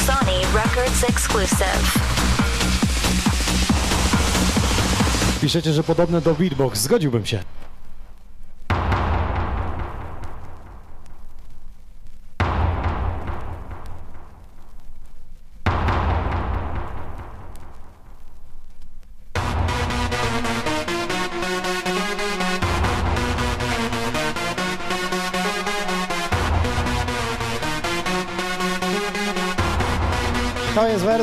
Speaker 11: Sony Records exclusive.
Speaker 1: Piszecie, że podobne do beatbox. Zgodziłbym się.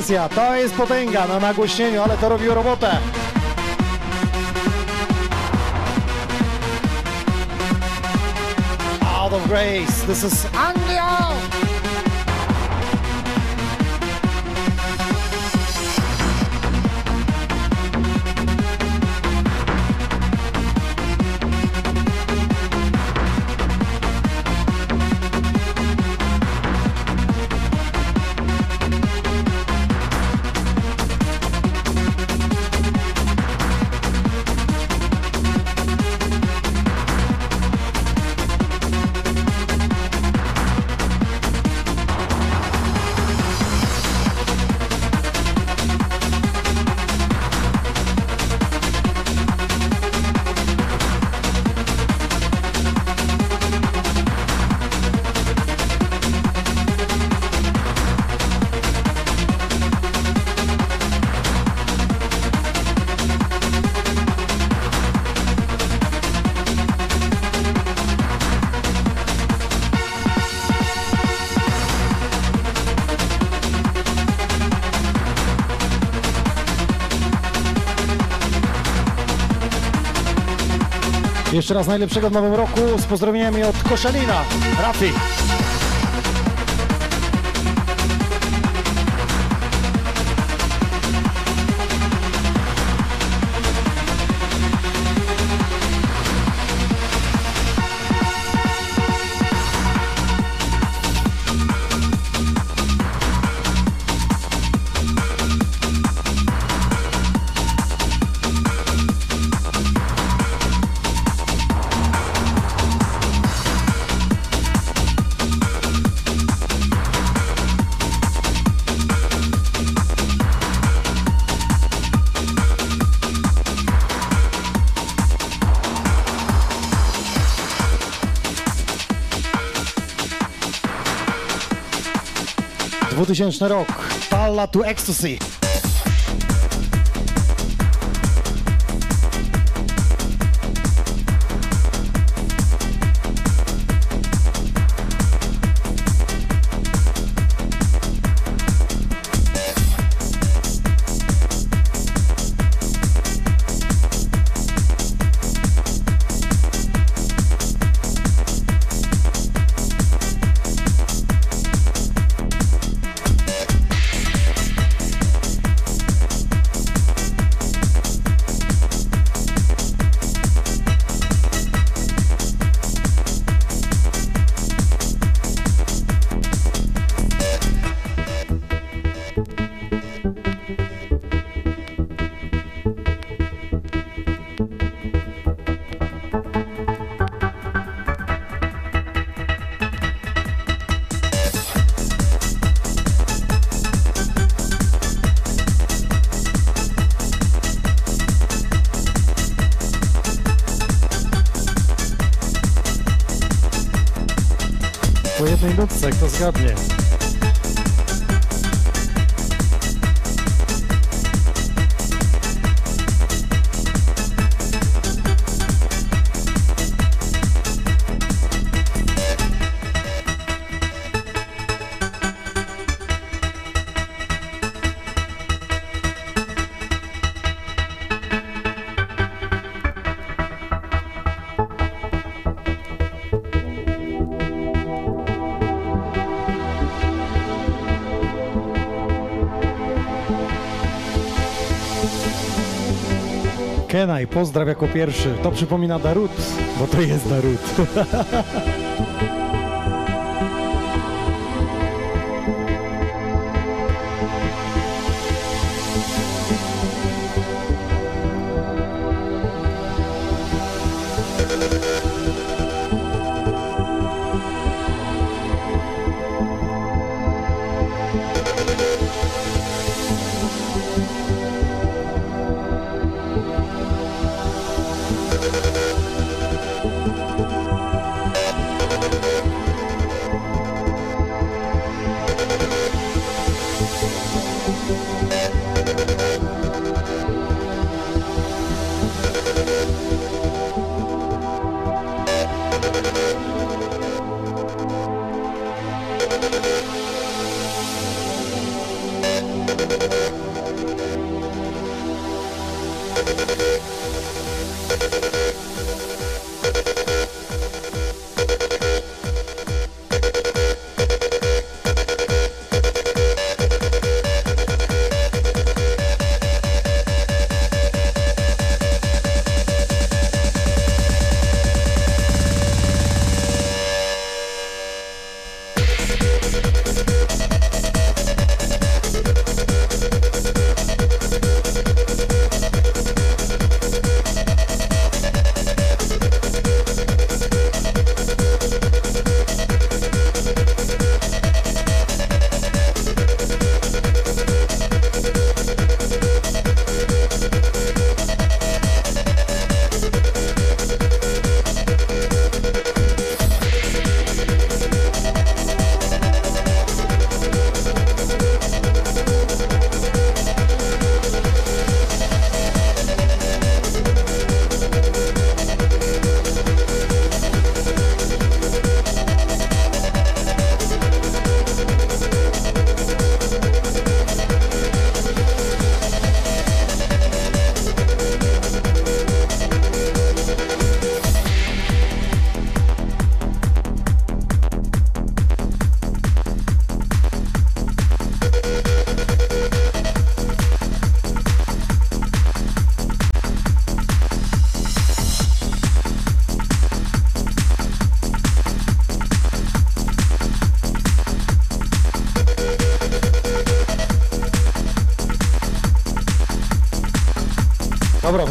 Speaker 1: Wersja, to jest potęga na nagłośnieniu, ale to robiło robotę. Out of grace, this is Anglia! Jeszcze raz najlepszego w nowym roku z pozdrowieniami od Koszalina, Rafi. Dwutysięczny rok, Palla to Ecstasy. Jednej nutce, kto zgadnie. Kenaj, pozdraw jako pierwszy. To przypomina Darut, bo to jest Darut.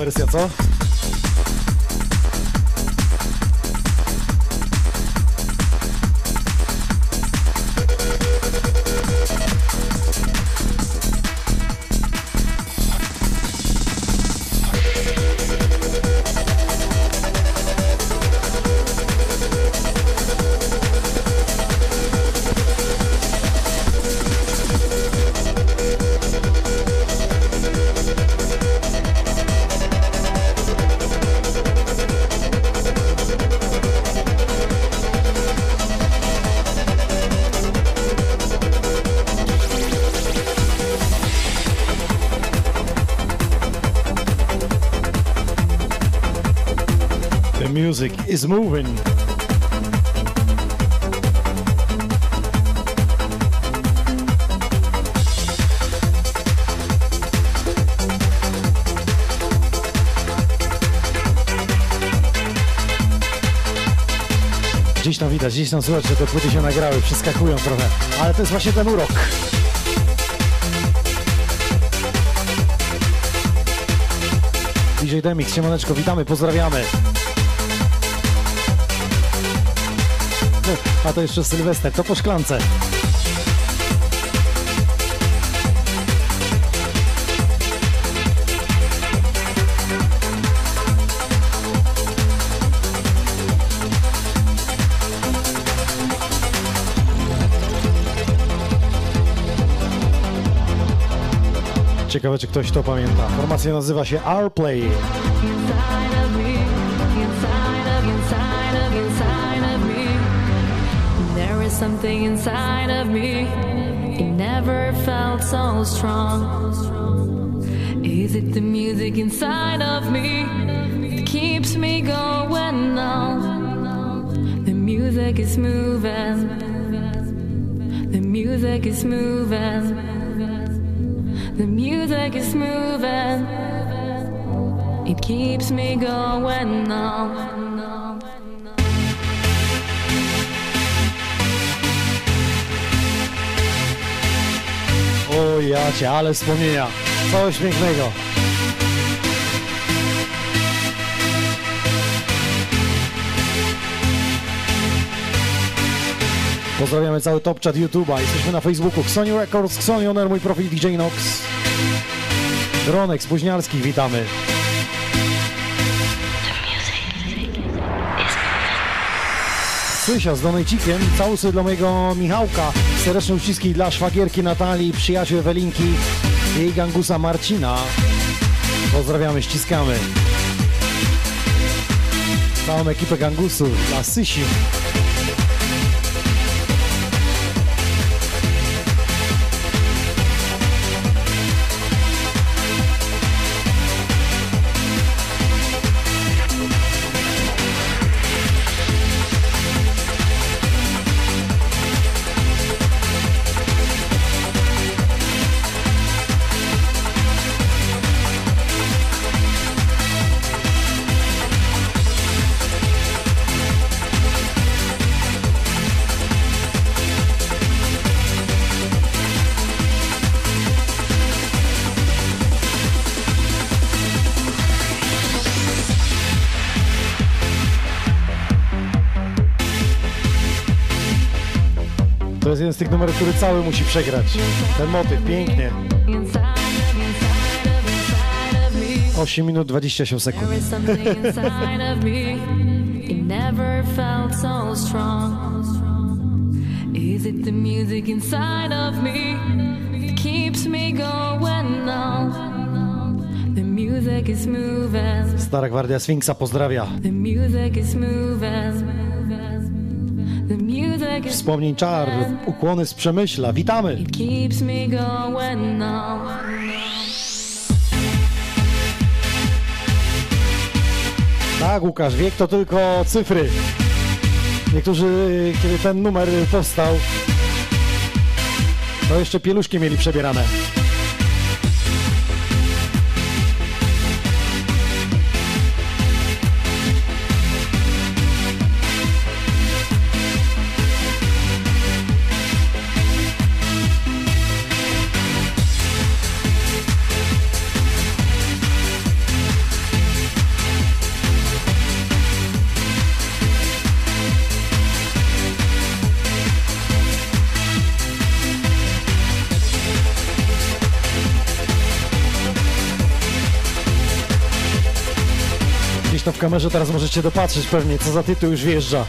Speaker 1: Dobra wersja, co? The is moving. Gdzieś tam widać, gdzieś tam słychać, że te płyty się nagrały, przeskakują trochę. Ale to jest właśnie ten urok. DJ Demix, siemaneczko, witamy, pozdrawiamy. a to jeszcze Sylwester, to po szklance. Ciekawe, czy ktoś to pamięta. Formacja nazywa się
Speaker 12: Our Play. Something inside of me. It never felt so strong. Is it the music inside of me that keeps me going on? The music is moving. The music is moving. The music is moving. It keeps me going on.
Speaker 1: Ale wspomnienia. Coś pięknego. Pozdrawiamy cały top chat YouTube'a. Jesteśmy na Facebooku. Sony Records, Sony Honor, mój profil DJ Nox. Ronek Spóźniarski, witamy. Sysia z Donejcikiem, całusy dla mojego Michałka, serdeczne uściski dla szwagierki Natalii, przyjaciół Ewelinki, jej gangusa Marcina. Pozdrawiamy, ściskamy. Całą ekipę gangusów dla Sysi. To jest jeden z tych numerów, który cały musi przegrać. Ten motyw, pięknie. 8 minut 28 sekund.
Speaker 12: Is. It the music inside of me that keeps me going on? The music is moving.
Speaker 1: Stara Gwardia Sfinksa pozdrawia.
Speaker 12: The music is moving. The music
Speaker 1: Wspomnień czar, ukłony z Przemyśla. Witamy! Tak, Łukasz, wiek to tylko cyfry. Niektórzy, kiedy ten numer powstał, to jeszcze pieluszki mieli przebierane. Kamerze teraz możecie dopatrzeć pewnie, co za tytuł już wjeżdża.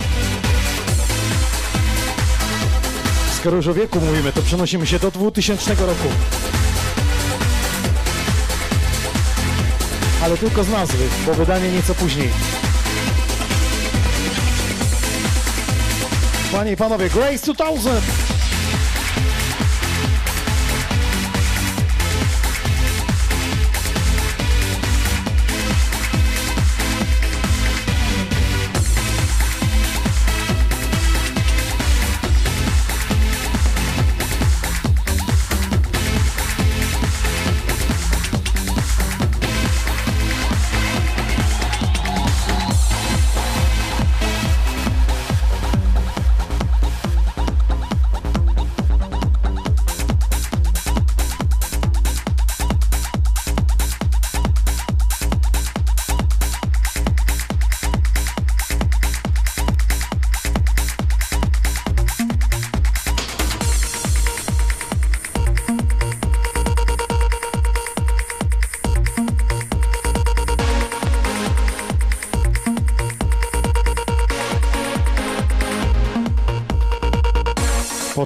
Speaker 1: Skoro już o wieku mówimy, to przenosimy się do 2000 roku. Ale tylko z nazwy, bo wydanie nieco później. Panie i panowie, Grace 2000!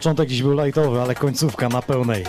Speaker 1: Początek dziś był lightowy, ale końcówka na pełnej.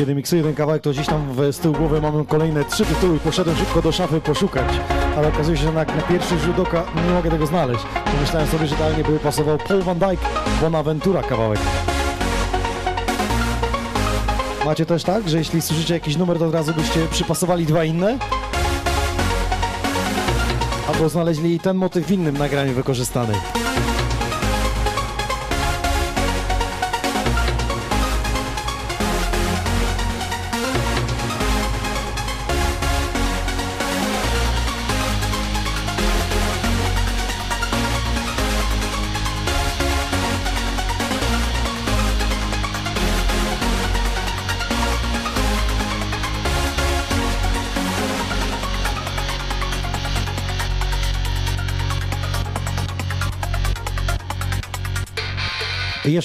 Speaker 1: Kiedy miksuję ten kawałek, to gdzieś tam w, z tyłu głowy mam kolejne trzy tytuły i poszedłem szybko do szafy poszukać. Ale okazuje się, że na, na pierwszy rzut oka nie mogę tego znaleźć. I myślałem sobie, że idealnie by pasował Paul Van Dyke, Bonaventura kawałek. Macie też tak, że jeśli słyszycie jakiś numer, to od razu byście przypasowali dwa inne? Albo znaleźli ten motyw w innym nagraniu wykorzystany.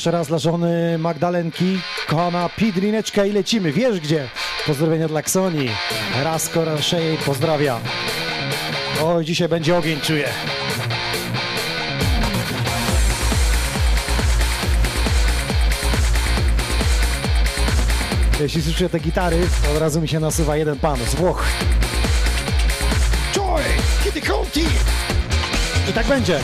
Speaker 1: Jeszcze raz dla żony Magdalenki, kochana Pidrineczka i lecimy. Wiesz gdzie? Pozdrowienia dla Ksoni. Raz Koraszej pozdrawia. Oj, dzisiaj będzie ogień, czuję. Jeśli słyszę te gitary, to od razu mi się nasuwa jeden pan z Włoch. Joy! Kitty Conti! I tak będzie.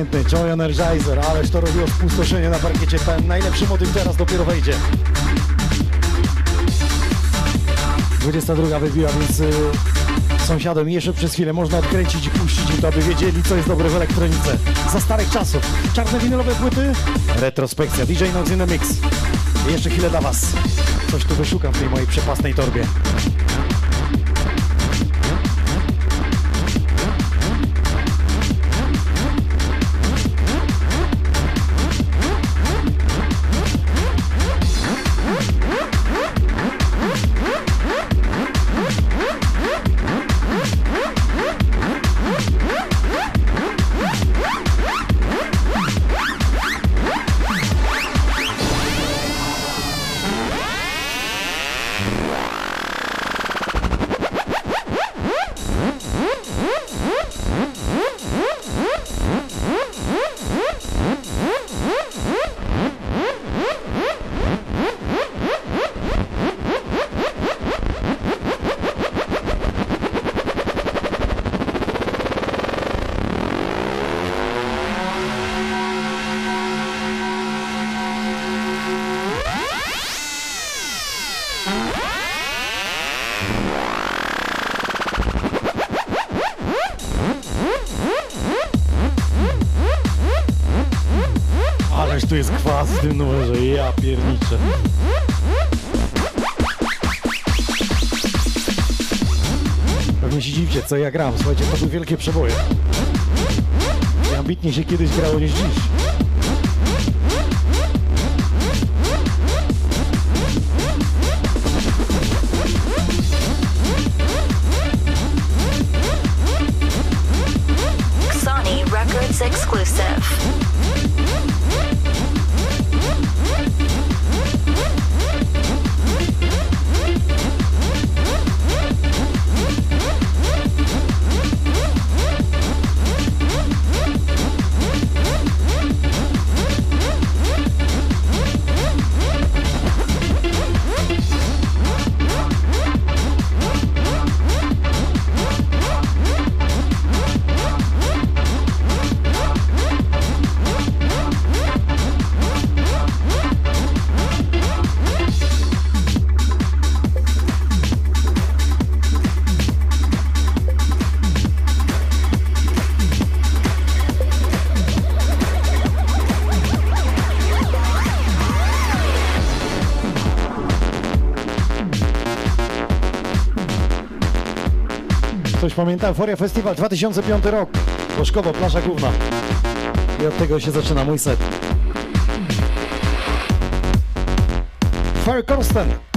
Speaker 1: Pamiętny Joy Energizer, ależ to robiło spustoszenie na parkiecie. Ten najlepszy motyw teraz dopiero wejdzie. 22 wybiła, więc y, jeszcze przez chwilę można odkręcić i puścić im to, aby wiedzieli, co jest dobre w elektronice. Za starych czasów. Czarne winylowe płyty, retrospekcja, DJ Nox in the Mix. Jeszcze chwilę dla Was. Coś tu wyszukam w tej mojej przepasnej torbie. Co ja gram. Słuchajcie, to były wielkie przeboje. I ambitnie się kiedyś grało niż dziś. Pamięta Euforia Festival 2005 rok. Boszkowo, plaża główna. I od tego się zaczyna mój set. Fire Corsten.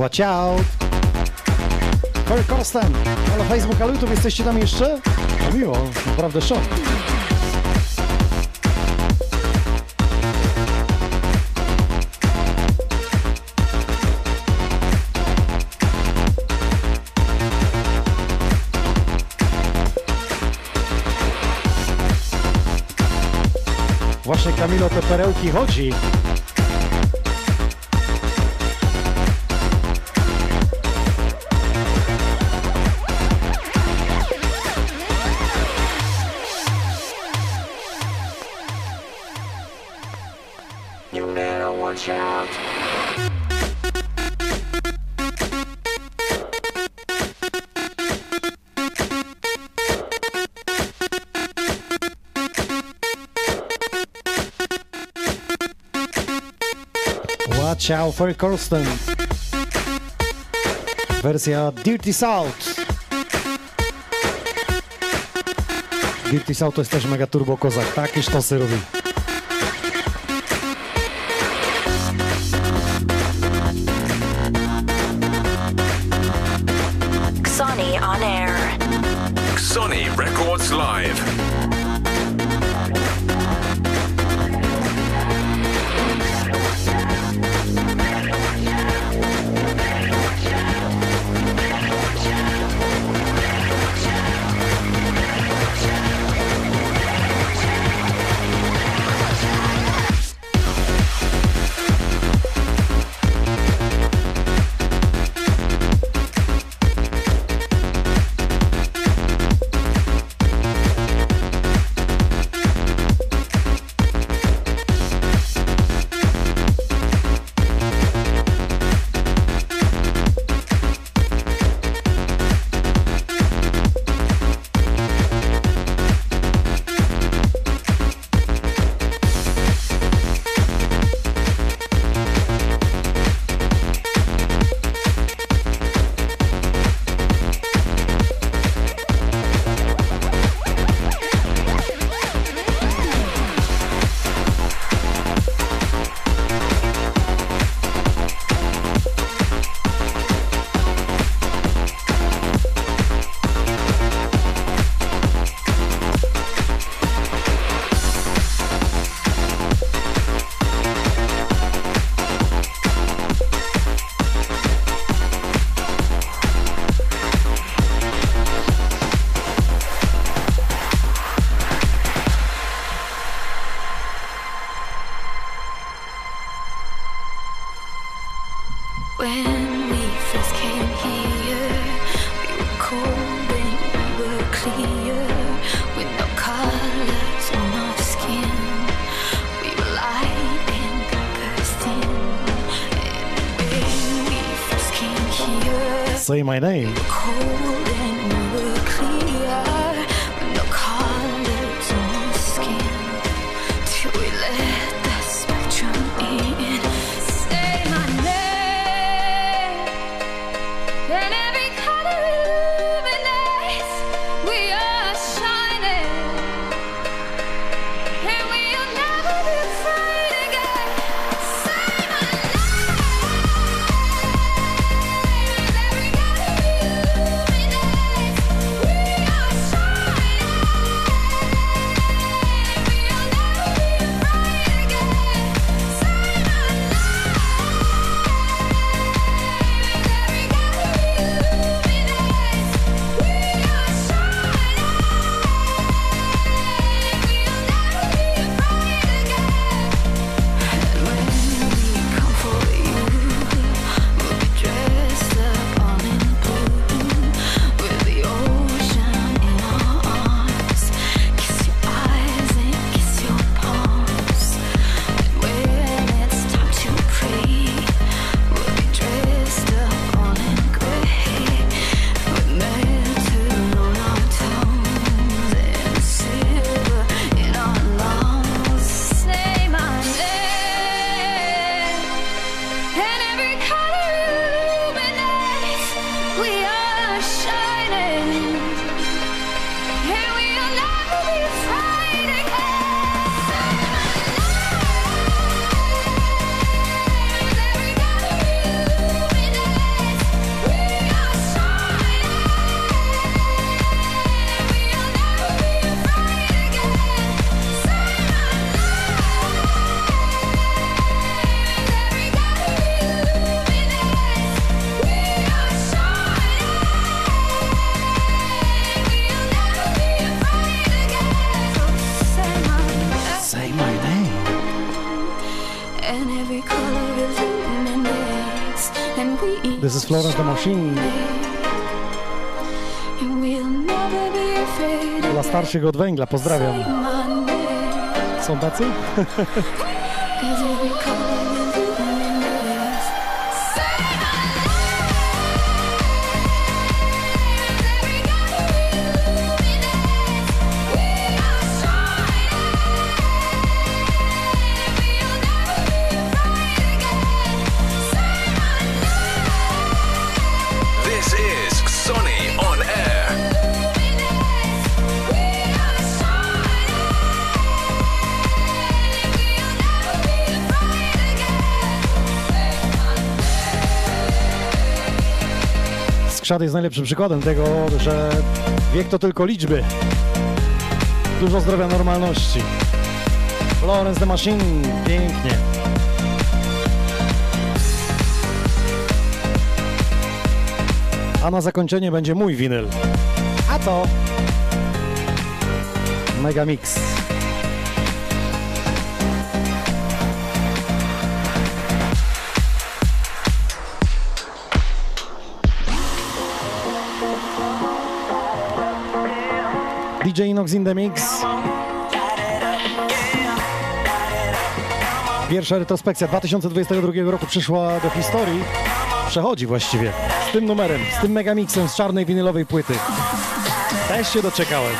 Speaker 1: Watch Out. Corey Corsten. Ale Facebook, ale YouTube, jesteście tam jeszcze? No miło, naprawdę szok. Właśnie Kamilo te perełki chodzi.
Speaker 13: Watch out
Speaker 1: for Corsten. Wersja Dirty South. Dirty South to jest też mega turbo kozak. Takie sztosy robi.
Speaker 11: Sony on
Speaker 5: Say my name. się go od węgla. Pozdrawiam. Są tacy?
Speaker 1: Shad jest najlepszym przykładem tego, że wiek to tylko liczby. Dużo zdrowia normalności. Florence the Machine, pięknie. A na zakończenie będzie mój winyl. A to Mega Mix. DJ Inox in the Mix. Pierwsza retrospekcja 2022 roku przyszła do historii. Przechodzi właściwie. Z tym numerem, z tym megamixem z czarnej winylowej płyty. Też się doczekałem.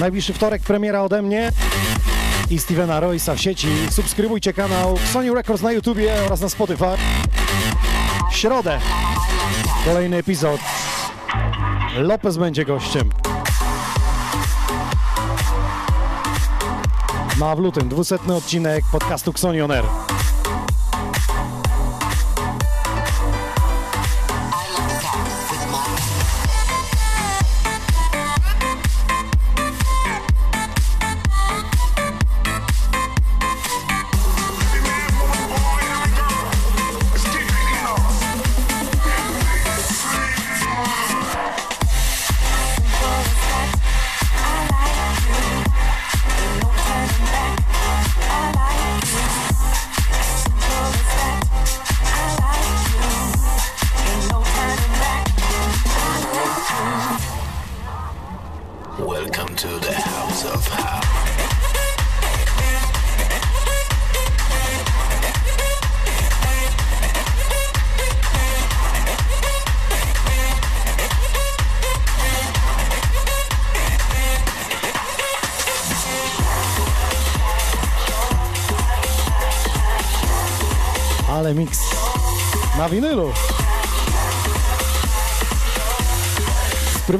Speaker 1: Najbliższy wtorek premiera ode mnie i Stevena Roysa w sieci. Subskrybujcie kanał Sony Records na YouTubie oraz na Spotify. W środę kolejny epizod. Lopez będzie gościem. No a w lutym 200 odcinek podcastu Xoni On Air.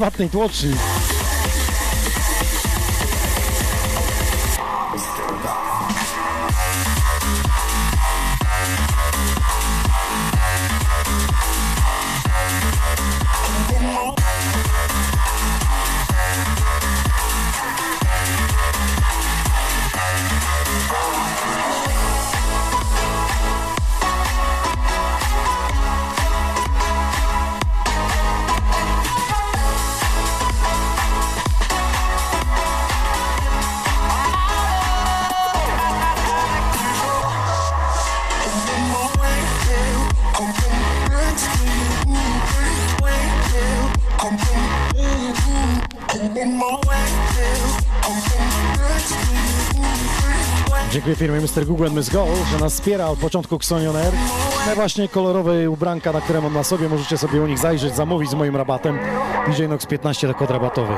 Speaker 1: Prywatnej tłoczni. Dziękuję firmie Mr. Google and Miss Go, że nas wspiera od początku Xonion Air. Te właśnie kolorowe ubranka, na które mam na sobie, możecie sobie u nich zajrzeć, zamówić z moim rabatem. DJ Nox 15 to kod rabatowy.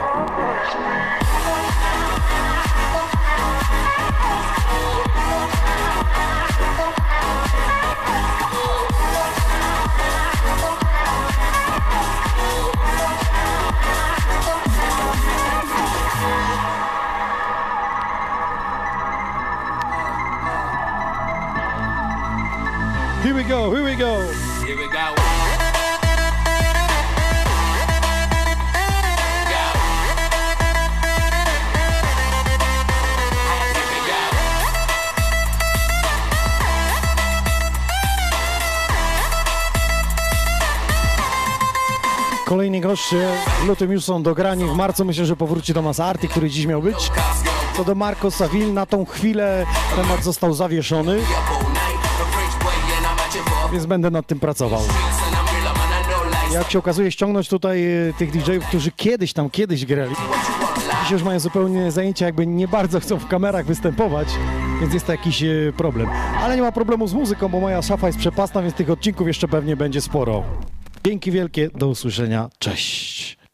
Speaker 1: W lutym już są dograni. W marcu myślę, że powróci do nas Arty, który dziś miał być. Co do Marco Saville, na tą chwilę temat został zawieszony, więc będę nad tym pracował. Jak się okazuje, ściągnąć tutaj e, tych DJ-ów, którzy kiedyś tam, kiedyś grali. Dziś już mają zupełnie zajęcia, jakby nie bardzo chcą w kamerach występować, więc jest to jakiś e, problem. Ale nie ma problemu z muzyką, bo moja szafa jest przepasna, więc tych odcinków jeszcze pewnie będzie sporo. Dzięki wielkie, do usłyszenia, cześć.